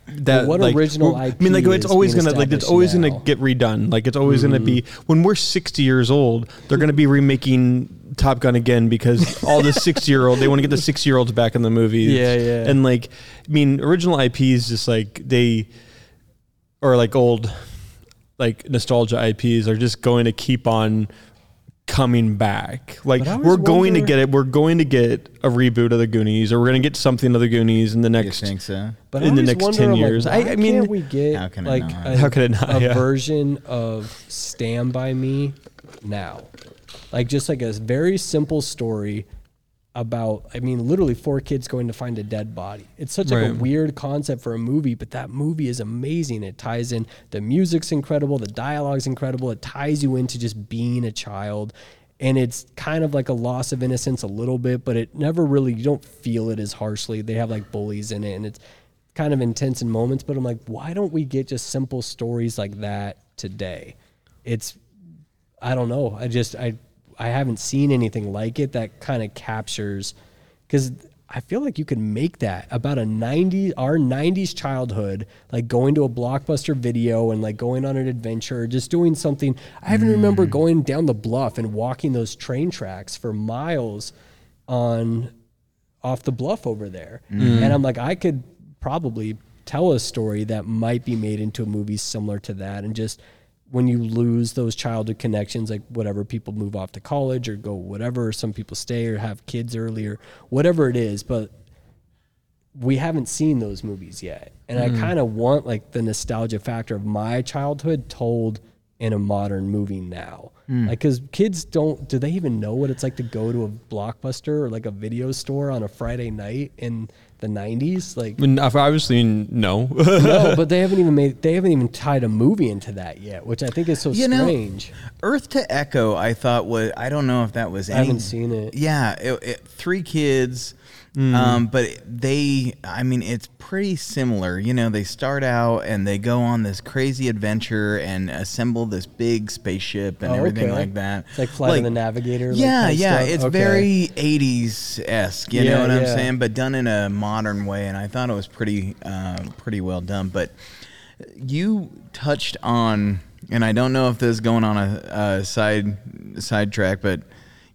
that what like, original we're- I mean, like it's always gonna like it's always gonna? Mm-hmm. get redone. Like it's always gonna be when we're sixty years old, they're gonna be remaking Top Gun again because all the sixty year old they want to get the sixty year olds back in the movies. Yeah, yeah. And like, I mean, original IPs just like they or like old like nostalgia IPs are just going to keep on coming back. Like But I always we're going to get it. We're going to get a reboot of the Goonies, or we're going to get something of the Goonies in the You next think so? But in the next wonder, 10 I'm like, years. I- I mean, can't we get How can like not? a, How could it not? a Yeah. version of Stand by Me now, like just like a very simple story about. I mean, literally four kids going to find a dead body. It's such like a weird concept for a movie, but that movie is amazing. It ties in the music's incredible, the dialogue's incredible. It ties you into just being a child. And it's kind of like a loss of innocence a little bit, but it never really you don't feel it as harshly. They have like bullies in it, and it's kind of intense in moments. But I'm like, why don't we get just simple stories like that today? It's I don't know. I just I I haven't seen anything like it that kind of captures because I feel like you could make that about a 90 our 90s childhood like going to a blockbuster video and like going on an adventure or just doing something I even remember mm. going down the bluff and walking those train tracks for miles on off the bluff over there. Mm. And I'm like, I could probably tell a story that might be made into a movie similar to that. And just when you lose those childhood connections, like whatever people move off to college or go whatever, some people stay or have kids earlier, whatever it is, but we haven't seen those movies yet. And I mm. kind of want like the nostalgia factor of my childhood told in a modern movie now. Mm. Like, cause kids don't, do they even know what it's like to go to a blockbuster or like a video store on a Friday night in the 90s? Like, I mean, obviously, no. no, but they haven't even made, they haven't even tied a movie into that yet, which I think is so You know, strange. Earth to Echo, I thought was I don't know if that was. I Any, haven't seen it. Yeah, it, it, three kids, um, but they. I mean, it's pretty similar. You know, they start out and they go on this crazy adventure and assemble this big spaceship and Oh, everything okay. like that. It's like Flight of the Navigator. like, Yeah, kind of yeah, stuff? it's Okay. very '80s esque. You Yeah, know what I'm saying? But done in a modern way, and I thought it was pretty, uh, pretty well done. But you touched on, and I don't know if this is going on a, a side sidetrack, but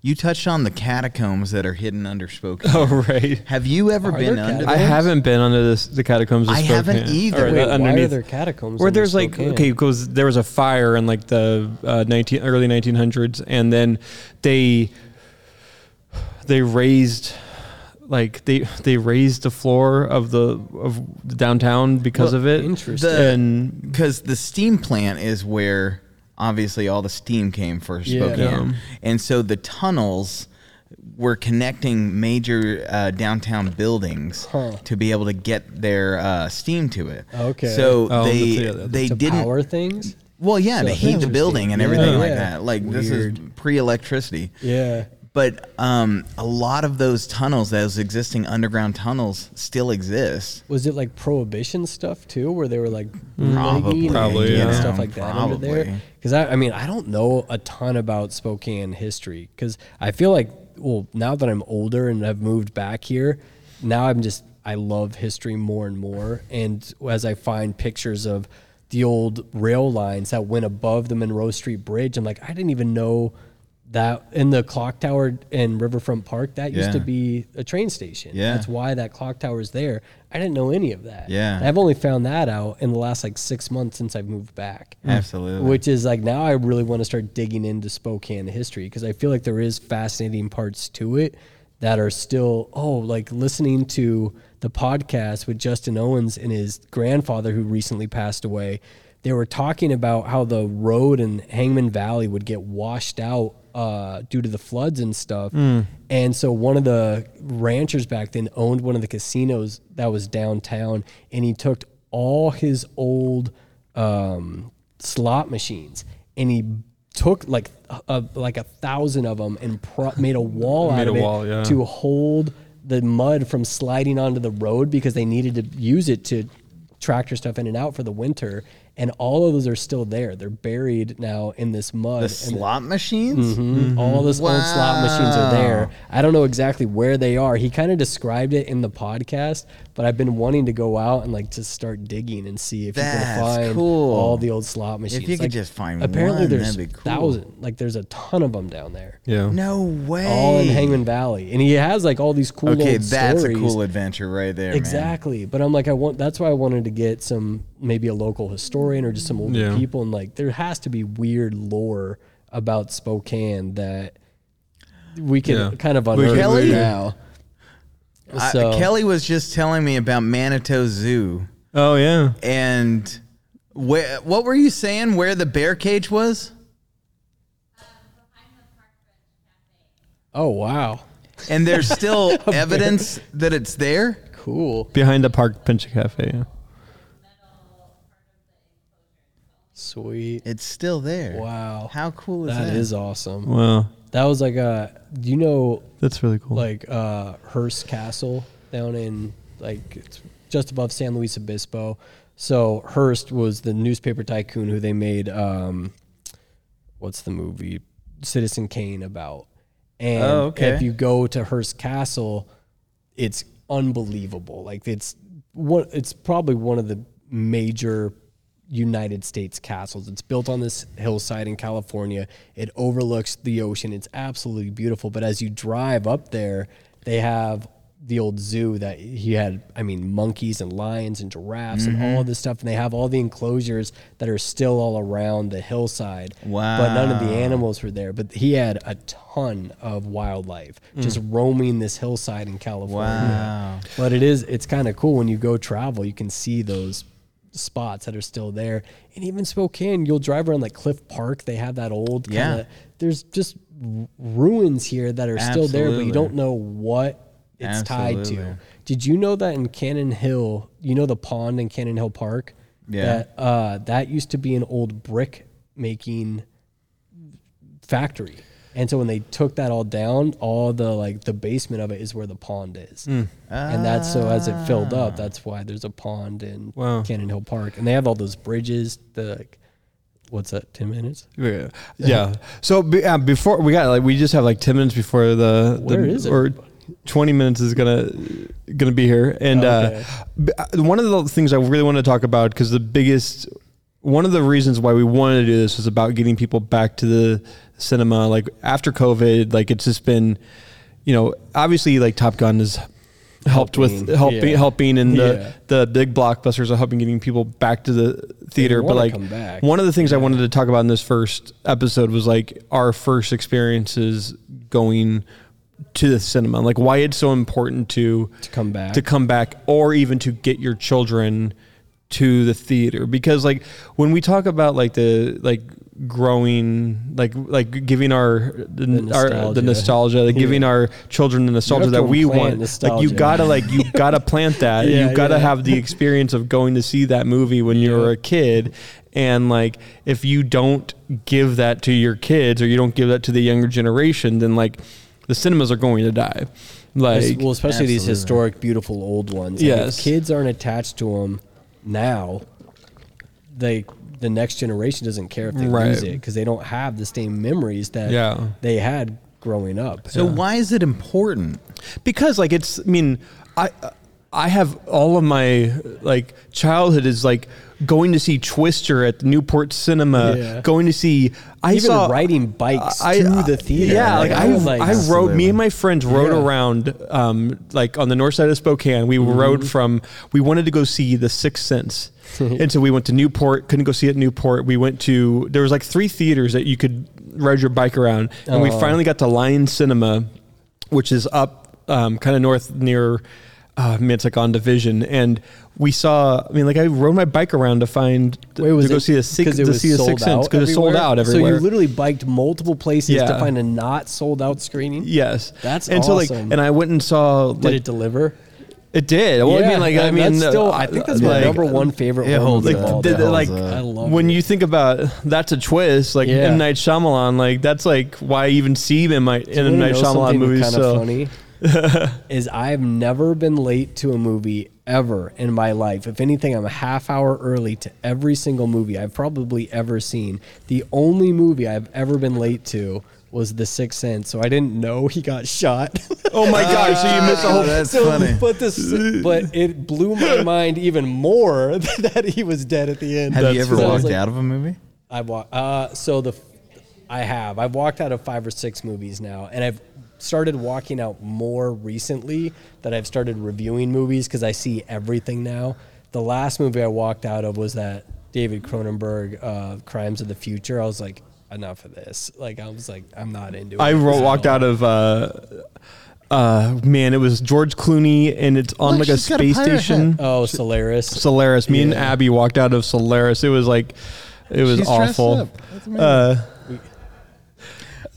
you touched on the catacombs that are hidden under Spokane. oh, right. Have you ever Are been there under? I haven't been under this, the catacombs. Of I haven't Spokane. either. Or Wait, the- why are underneath- there catacombs? where under there's like Spokane? okay because there was a fire in like the uh, 19 early 1900s and then they they raised like they they raised the floor of the of the downtown because Well, of it. interesting. And because the steam plant is where obviously all the steam came for Yeah. Spokane, Yeah. and so the tunnels were connecting major uh, downtown buildings Huh. to be able to get their uh, steam to it. Okay. so Oh, they that's- yeah, they to didn't. power things. Well, yeah, So to heat the building and Yeah, everything like yeah. that. Like this is pre-electricity. Yeah. But um, a lot of those tunnels, those existing underground tunnels, still exist. Was it like prohibition stuff too, where they were like Probably, Probably, and yeah. stuff like that under there? Because I, I mean, I don't know a ton about Spokane history because I feel like, well, now that I'm older and I've moved back here, now I'm just I love history more and more. And as I find pictures of the old rail lines that went above the Monroe Street Bridge, I'm like, I didn't even know that in the clock tower in Riverfront Park that used to be a train station. Yeah. That's why that clock tower is there. I didn't know any of that. Yeah. I've only found that out in the last like six months since I've moved back. Mm. Absolutely. Which is like now I really want to start digging into Spokane history because I feel like there is fascinating parts to it that are still oh like listening to the podcast with Justin Owens and his grandfather who recently passed away. They were talking about how the road in Hangman Valley would get washed out uh, due to the floods and stuff. And so one of the ranchers back then owned one of the casinos that was downtown, and he took all his old um, slot machines and he took like a, like a thousand of them and pro- made a wall Made out of it wall, yeah. to hold the mud from sliding onto the road because they needed to use it to tractor stuff in and out for the winter. And all of those are still there. They're buried now in this mud. the and slot machines. Mhm. All those old slot machines are there. I don't know exactly where they are. He kind of described it in the podcast, but I've been wanting to go out and like just start digging and see if you can find cool. all the old slot machines. If you could Like, just find apparently one, there's that'd cool. thousand. Like there's a ton of them down there, yeah. No way. all in Hangman Valley, and he has like all these cool Okay, old that's stories. a cool adventure right there. man. Exactly, but I'm like, I want. That's why I wanted to get some, maybe a local historian or just some older Yeah. people, and like, there has to be weird lore about Spokane that we can Yeah. kind of We unearth Kelly? now. I- Kelly was just telling me about Manito Zoo, Oh yeah. and where, what were you saying? Where the bear cage was? oh wow, And there's still evidence that it's there. cool, Behind the Park Bench Cafe. Yeah. Sweet, It's still there. wow, How cool is that? that is awesome. Wow. That was like a, do you know, That's really cool. like uh Hearst Castle down in like it's just above San Luis Obispo. So Hearst was the newspaper tycoon who they made um what's the movie Citizen Kane about. And Oh, okay. if you go to Hearst Castle, it's unbelievable. Like it's what it's probably one of the major United States castles. It's built on this hillside in California. It overlooks the ocean. It's absolutely beautiful. But as you drive up there, they have the old zoo that he had. I mean, monkeys and lions and giraffes and all of this stuff. And they have all the enclosures that are still all around the hillside. Wow. But none of the animals were there. But he had a ton of wildlife mm. just roaming this hillside in California. Wow. But it is it's kind of cool when you go travel, you can see those spots that are still there. And even Spokane, you'll drive around like Cliff Park, they have that old Yeah. kind of there's just ruins here that are still there, but you don't know what it's tied to. Did you know that in Cannon Hill, you know the pond in Cannon Hill Park? Yeah. That uh, that used to be an old brick making factory. And so when they took that all down, all the like the basement of it is where the pond is. And that's so as it filled up, that's why there's a pond in Wow. Cannon Hill Park. And they have all those bridges, the like what's that, ten minutes? Yeah. Yeah. So be, uh, before we got like we just have like ten minutes before the, Where the is it? or twenty minutes is gonna gonna be here, and Okay. uh, uh, one of the things I really want to talk about because the biggest one of the reasons why we wanted to do this was about getting people back to the cinema. Like after COVID, like it's just been, you know, obviously like Top Gun has helped with Helping, helping yeah. helping and Yeah. the the big blockbusters are helping getting people back to the theater. But like one of the things I wanted to talk about in this first episode was like our first experiences going to the cinema, like why it's so important to To come back. to come back, or even to get your children to the theater. Because like when we talk about like the like growing like like giving our the, our the nostalgia. nostalgia like giving our children the nostalgia that we implant want like you gotta like you gotta plant that Yeah, you gotta yeah. have the experience of going to see that movie when you were a kid and like if you don't give that to your kids or you don't give that to the younger generation then like the cinemas are going to die like well, especially these historic, beautiful old ones. And Yes. if kids aren't attached to them now, they the next generation doesn't care if they Right. lose it because they don't have the same memories that Yeah. they had growing up. So why is it important? because like it's i mean i i have all of my like childhood is like going to see twister at the newport cinema Yeah. going to see i Even saw riding bikes I- to I- the theater. Yeah, like, I, was like, I rode. Me and my friends rode Yeah. around, um, like on the north side of Spokane. We Mm-hmm. rode from. We wanted to go see The Sixth Sense, and so we went to Newport. Couldn't go see it in Newport. We went to. There was like three theaters that you could ride your bike around, and we Oh. finally got to Lion Cinema, which is up um, kind of north near. Uh, I mean, it's like on Division, and we saw. I mean, like I rode my bike around to find Wait, was to go it see a six 'cause it to see a sold Sixth Sense because it's sold out everywhere. So you literally biked multiple places Yeah. to find a not sold out screening. Yes, That's and so like, and I went and saw. Did like, it deliver? It did. Well, I mean, like, I, mean, that's still, uh, I think that's my like, number one favorite. it horror holds Like, all the- It the- like. I love when it. you think about that's a twist, like Yeah. M Night Shyamalan, like that's like why I even see him in my in M Night know Shyamalan movies. Kind of So funny is I've never been late to a movie ever in my life. If anything, I'm a half hour early to every single movie I've probably ever seen. The only movie I've ever been late to was The Sixth Sense, so I didn't know he got shot. oh my gosh, so you missed the whole. that's so, funny. But this, but it blew my mind even more that he was dead at the end. Have you ever because walked like, out of a movie? I walk. Uh, so the, I have. I've walked out of five or six movies now, and I've started walking out more recently. That I've started reviewing movies because I see everything now. The last movie I walked out of was that David Cronenberg, uh, Crimes of the Future. I was like, enough of this. Like I was like, I'm not into it. I ro- walked out of. Uh, uh, man, it was George Clooney, and it's on Look, like a she's a space station. hat. Oh, Solaris. Solaris. Me and Abby walked out of Solaris. It was like, it was She's awful. up. That's. Uh,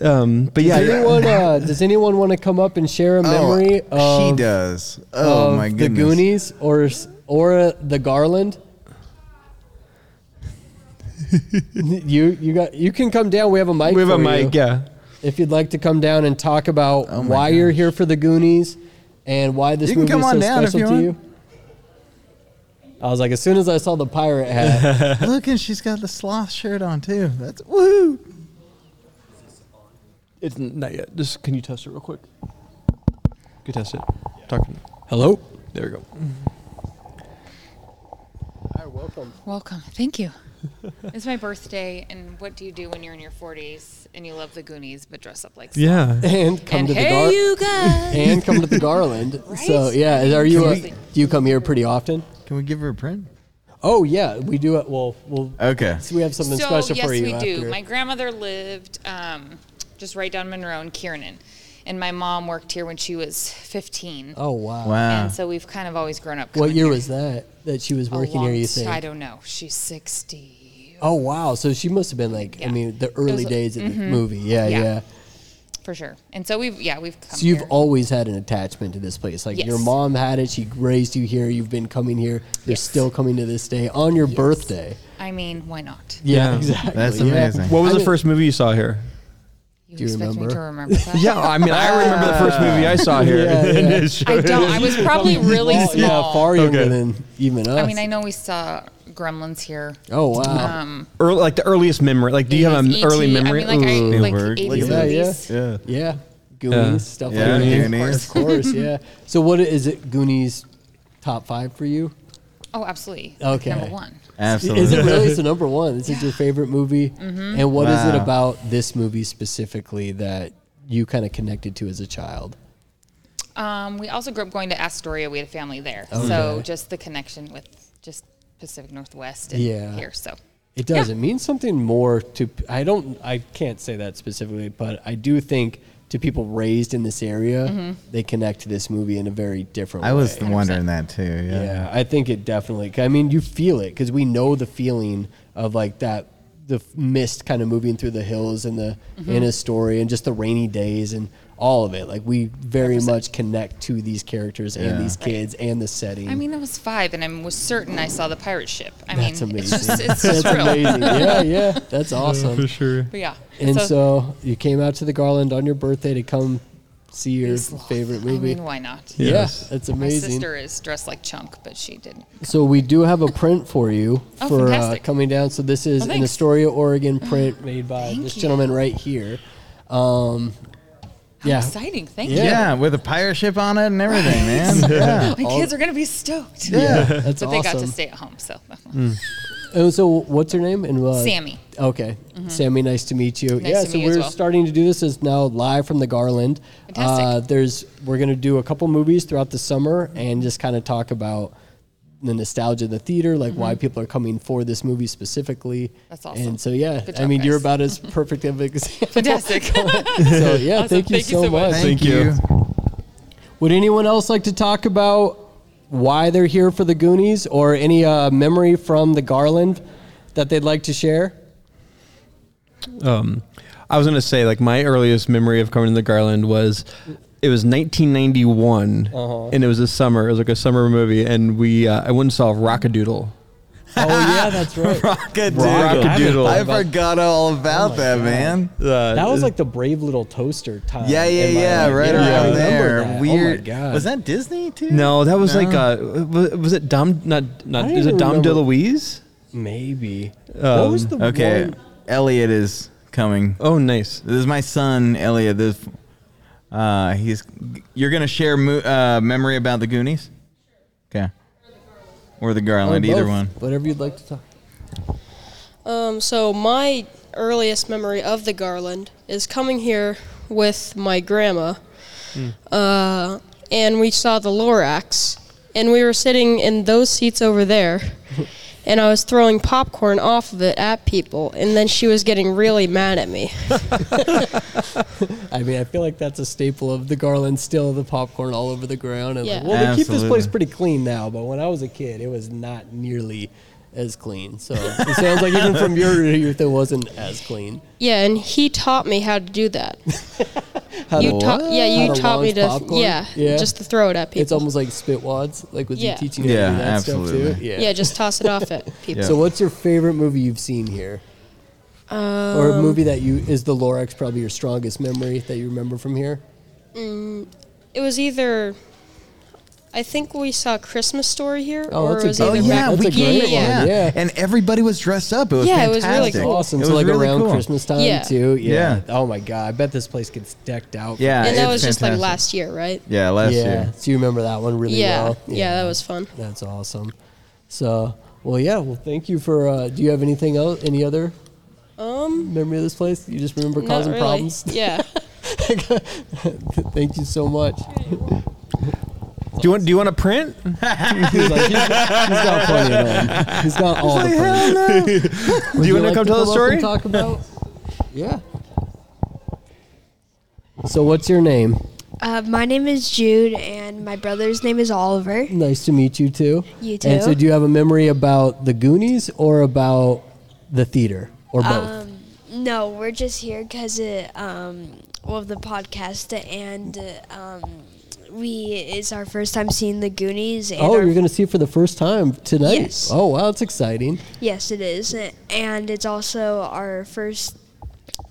um, but yeah, Does anyone, uh, does anyone want to come up and share a memory? Oh, she does. Oh of my The. Goonies or or uh, the Garland. you you got you can come down. We have a mic. we have a mic. you. Yeah. If you'd like to come down and talk about Oh my why you're here for the Goonies and why this You can movie come is so on down special you to want. you. I was like, as soon as I saw the pirate hat, Look, and she's got the sloth shirt on too. That's woohoo. It's not yet. Just can you test it real quick? Can you test it? Talking. hello. There we go. Hi, welcome. Welcome. Thank you. it's my birthday, and what do you do when you're in your 40s and you love the Goonies but dress up like? Sloth? Yeah. And come And to the Gar- you guys. and come to the Garland. So yeah, are you? A, do you come here pretty often? Can we give her a print? Oh yeah, we do it. Well, we'll. Okay. So we have something so special yes, for you. Yes, we do. My grandmother lived um, just right down Monroe and Kiernan, and my mom worked here when she was 15. Oh wow. Wow. And so we've kind of always grown up. What coming year here. was that that she was A working here? You t- think? I don't know. She's 60 Oh wow. So she must have been like, I Yeah. mean, the early was- mm-hmm. days of the movie. Yeah, yeah, Yeah. for sure. And so we've yeah we've come So you've here. always had an attachment to this place. Like your Yes. mom had it. She raised you here. You've been coming here. You're Yes. still coming to this day on your birthday. I mean, why not? Yeah, Yeah. exactly. That's yeah. amazing. What was I the mean- first movie you saw here? You Do you expect me remember? to remember that? Yeah, I mean, I remember the first movie I saw here. Yeah, yeah. I don't. I was probably really Well, small. Yeah, far younger Okay. than even us. I mean, I know we saw Gremlins here. Oh wow. Um, early, like the earliest memory. Like, do you have an 80s, early memory? I mean, like, I, Ooh. like Spielberg. 80s, Look at that. Yeah, movies. Yeah. yeah. Goonies Yeah. stuff Yeah, like that. Goonies. Of course, yeah. So what is it? Goonies top five for you? Oh, absolutely. Okay. Number one. Absolutely. Is it really? So number one, this is your favorite movie. Mm-hmm. And what is it about this movie specifically that you kind of connected to as a child? Um, we also grew up going to Astoria. We had a family there. Okay. So just the connection with just Pacific Northwest and Yeah. here. So It does. Yeah. It means something more to. I don't. I can't say that specifically, but I do think to people raised in this area, mm-hmm. they connect to this movie in a very different I way. I was wondering that too. Yeah. Yeah, I think it definitely. I mean, you feel it because we know the feeling of like that, the mist kind of moving through the hills and the mm-hmm. in a story and just the rainy days and all of it. Like we very 100%. much connect to these characters Yeah. and these kids and the setting. I mean, I was five, and I was certain I saw the pirate ship. I that's mean, amazing. it's just it's that's just real. amazing. Yeah, yeah, that's awesome. For sure. But yeah, And so, you came out to the Garland on your birthday to come see your Peace, love. favorite I movie. mean, why not? yeah, Yes. amazing. My sister is dressed like Chunk, but she didn't. So we do have a print for you Oh, for uh, coming down. So this is Oh, an. Astoria, Oregon print made by Thank this you. gentleman right here. Um, How yeah, exciting! Thank Yeah. Yeah, with a pirate ship on it and everything, man. Yeah. you. My kids are gonna be stoked. yeah, that's but they got to stay at home, so And so, what's your name? And uh, Sammy. Okay, Sammy, nice to meet you. Mm-hmm. Nice yeah, to so meet you as we're well. starting to do this is now live from the Garland. Fantastic. Uh, there's we're gonna do a couple movies throughout the summer and just kind of talk about the nostalgia of the theater, like why people are coming for this movie specifically. Mm-hmm. That's awesome. And so yeah, Good I job, mean you're about as perfect of an example. Fantastic. so yeah, Awesome. thank you Thank you so so much. much. Thank, Thank you. you. Would anyone else like to talk about why they're here for the Goonies or any uh, memory from the Garland that they'd like to share? Um, I was gonna say like my earliest memory of coming to the Garland was it was 1991 Uh-huh. and it was a summer. It was like a summer movie, and we uh, I went and saw Rock-a-Doodle. Oh yeah, that's right. Rock-a-Doodle. Rock-a-Doodle. I forgot all about that, God. man. Uh, That was like the brave little toaster time. Yeah, yeah, yeah, life. right Yeah, around remember there. that. Weird. Oh my god. Was that Disney too? no, that was No. like uh, was, was it Dom? Not not. Is it Dom remember. DeLuise? maybe? what Um, was the Okay, one? Elliot is coming. Oh, nice. This is my son, Elliot. This, uh, he's. You're gonna share mo- uh, memory about the Goonies. Okay. Or the Garland, either both, one. Whatever you'd like to talk. Um, so my earliest memory of the Garland is coming here with my grandma, uh, and we saw the Lorax, and we were sitting in those seats over there, and I was throwing popcorn off of it at people, and then she was getting really mad at me. I mean, I feel like that's a staple of the Garland. Still, the popcorn all over the ground. And like, Yeah. well, they keep this place pretty clean now, but when I was a kid, it was not nearly as clean. So it sounds like even from your youth, it wasn't as clean. Yeah, and he taught me how to do that. How you to- taught, yeah, you to taught me to, popcorn? yeah, Yeah. just to throw it at people. It's almost like spitwads. Like was Yeah. he teaching you to Yeah, do that stuff too? yeah, just toss it off at people. Yeah. So what's your favorite movie you've seen here? or Um, a movie that you is the Lorax probably your strongest memory that you remember from here? It was either. I think we saw Christmas Story here, Oh, or that's it a was good Oh yeah. That's we a great came. one, Yeah. yeah. and everybody was dressed up. It was Yeah, it was really cool. Awesome. It so was like really around cool. Christmas time Yeah. too. Yeah. Yeah. Oh my god, I bet this place gets decked out. Yeah, and that it's was just like last year, right? Yeah, last yeah. year. So you remember that one really yeah, well? yeah, that was fun. That's awesome. So, well, yeah. Well, thank you for. Uh, do you have anything else? Any other Um, memory of this place? You just remember causing really. problems? Yeah. thank you so much. Do you want Do you want a print? He's like, he's, he's got plenty of them. He's got all the. prints. Would Do you want to come tell the story? talk about? Yeah. So, what's your name? Uh, my name is Jude, and my brother's name is Oliver. Nice to meet you too. You too. And so, do you have a memory about the Goonies or about the theater or both? Um, no, we're just here because um, of the podcast, and uh, um, we it's our first time seeing the Goonies. And oh, you're going to see it for the first time tonight. Yes. Oh, wow, that's exciting. yes, it is, and it's also our first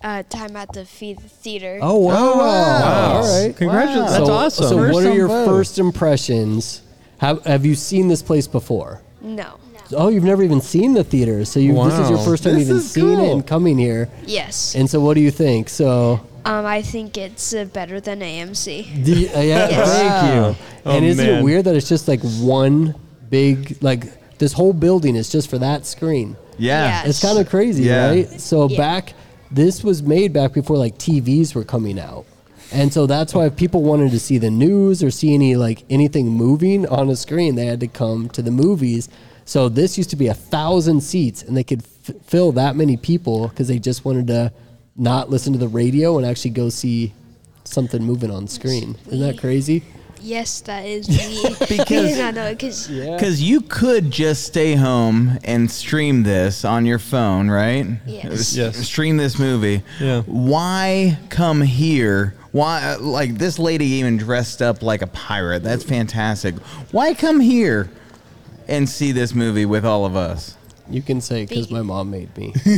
uh, time at the fe- theater. Oh wow! Oh, wow. All right, Congratulations. So- That's awesome. So, First what are your both. first impressions? Have Have you seen this place before? No. Oh, you've never even seen the theater, so you this is your first time This even is seeing it and coming here. Yes. And so, what do you think? So, Um, I think it's uh, better than AMC. do you, uh, yeah, Yes. thank you. Oh, and isn't it weird that it's just like one big like this whole building is just for that screen? Yeah. Yeah. It's kind of crazy, Yeah. right? So Yeah. back, this was made back before like TVs were coming out, and so that's why if people wanted to see the news or see any like anything moving on a screen, they had to come to the movies. So this used to be a thousand seats, and they could f- fill that many people because they just wanted to not listen to the radio and actually go see something moving on screen. Isn't that crazy? Yes, that is me. Because- no, no, because Yeah. Because you could just stay home and stream this on your phone, right? Yes. Yes. Stream this movie. Yeah. Why come here? Why, uh, like this lady even dressed up like a pirate? That's fantastic. Why come here and see this movie with all of us? You can say because my mom made me. if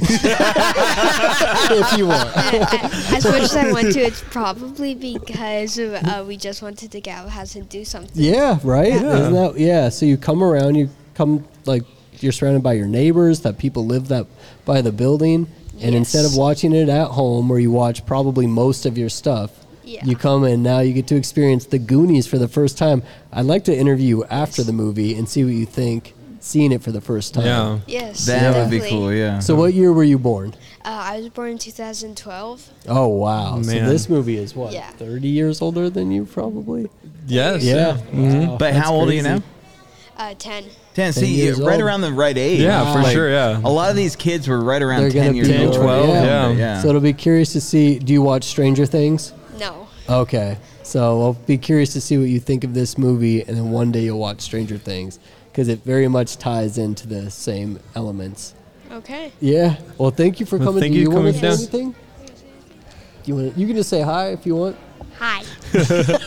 you want. as much as I want to, it's probably because uh, we just wanted to get out of the house and do something. Yeah, right. Yeah. Isn't that yeah? So you come around, you come like you're surrounded by your neighbors, that people live that by the building, and instead of watching it at home where you watch probably most of your stuff, Yeah. you come and now you get to experience the Goonies for the first time. I'd like to interview you after the movie and see what you think seeing it for the first time. Yeah. Yes, That would be cool. Yeah. So what year were you born? Uh, I was born in 2012. Oh wow! So this movie is what Yeah. thirty years older than you probably. Yes. Yeah. Mhm. Wow, but that's how old are you now? Uh, 10. Ten. See, years you're right old. around the right age. Yeah, for Like, sure, yeah. A lot of these kids were right around They're ten gonna years 10, old. 12, yeah. yeah. So it'll be curious to see. Do you watch Stranger Things? No. Okay. So I'll be curious to see what you think of this movie, and then one day you'll watch Stranger Things because it very much ties into the same elements. Okay. Yeah. Well, thank you for Well, coming. thank Do you you want to coming say down. anything? You want? You can just say hi if you want. Hi.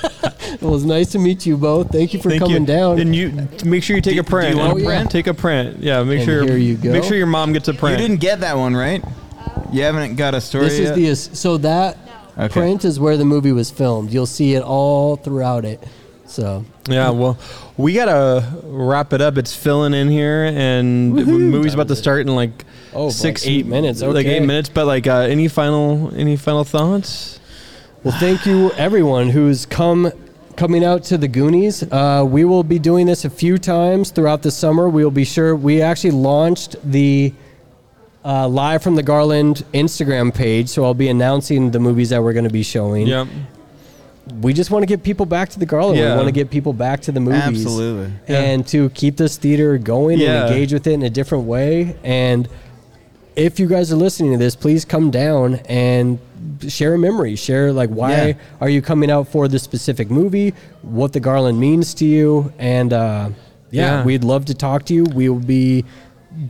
It was nice to meet you both. Thank you for Thank coming you. down. And you make sure you take Do- a print. do you want a Oh, yeah. print? Take a print. Yeah. Make And sure. here you go. Make sure your mom gets a print. You didn't get that one, right? You haven't got a story this is the so that Okay. print is where the movie was filmed. You'll see it all throughout it. So Yeah, well, we gotta wrap it up. It's filling in here, and the movie's about to start in like Oh, six, like eight minutes, Like eight minutes. But like, uh, any final, any final thoughts? Well, thank you everyone who's come coming out to the Goonies. Uh, we will be doing this a few times throughout the summer. We will be sure. We actually launched the uh, live from the Garland Instagram page, so I'll be announcing the movies that we're going to be showing. Yeah, We just want to get people back to the Garland. Yeah. We want to get people back to the movies. Absolutely. And to keep this theater going Yeah. and engage with it in a different way. And if you guys are listening to this, please come down and share a memory. Share like why Yeah. are you coming out for this specific movie? What the Garland means to you? And uh, yeah, Yeah. we'd love to talk to you. We will be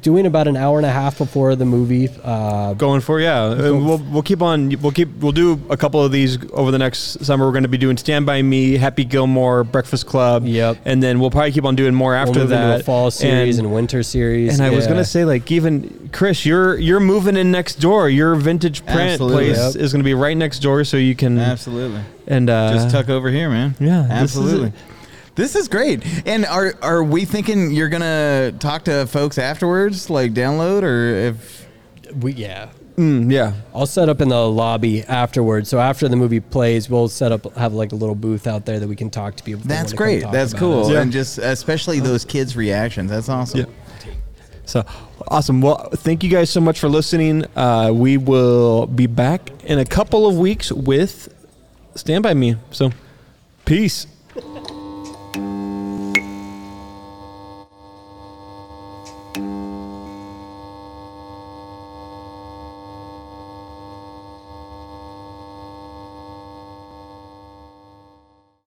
doing about an hour and a half before the movie. Uh, going for yeah. And we'll we'll keep on. We'll keep. We'll do a couple of these over the next summer. We're going to be doing Stand by Me, Happy Gilmore, Breakfast Club. Yep. And then we'll probably keep on doing more we'll after move that. into a fall series and, winter series. And I was gonna say, like, even Chris, you're you're moving in next door. Your vintage print Absolutely. place Yep. is gonna be right next door, so you can Absolutely. and uh, Just tuck over here, man. yeah, absolutely. It. This is great. And are are we thinking you're gonna talk to folks afterwards, like download, or if we yeah. Mm, yeah. I'll set up in the lobby afterwards. So after the movie plays, we'll set up have like a little booth out there that we can talk to people. that's great, that's cool. Yeah. and just especially those kids' reactions. That's awesome. Yeah. So awesome. Well, thank you guys so much for listening. Uh, we will be back in a couple of weeks with Stand by Me. So, peace.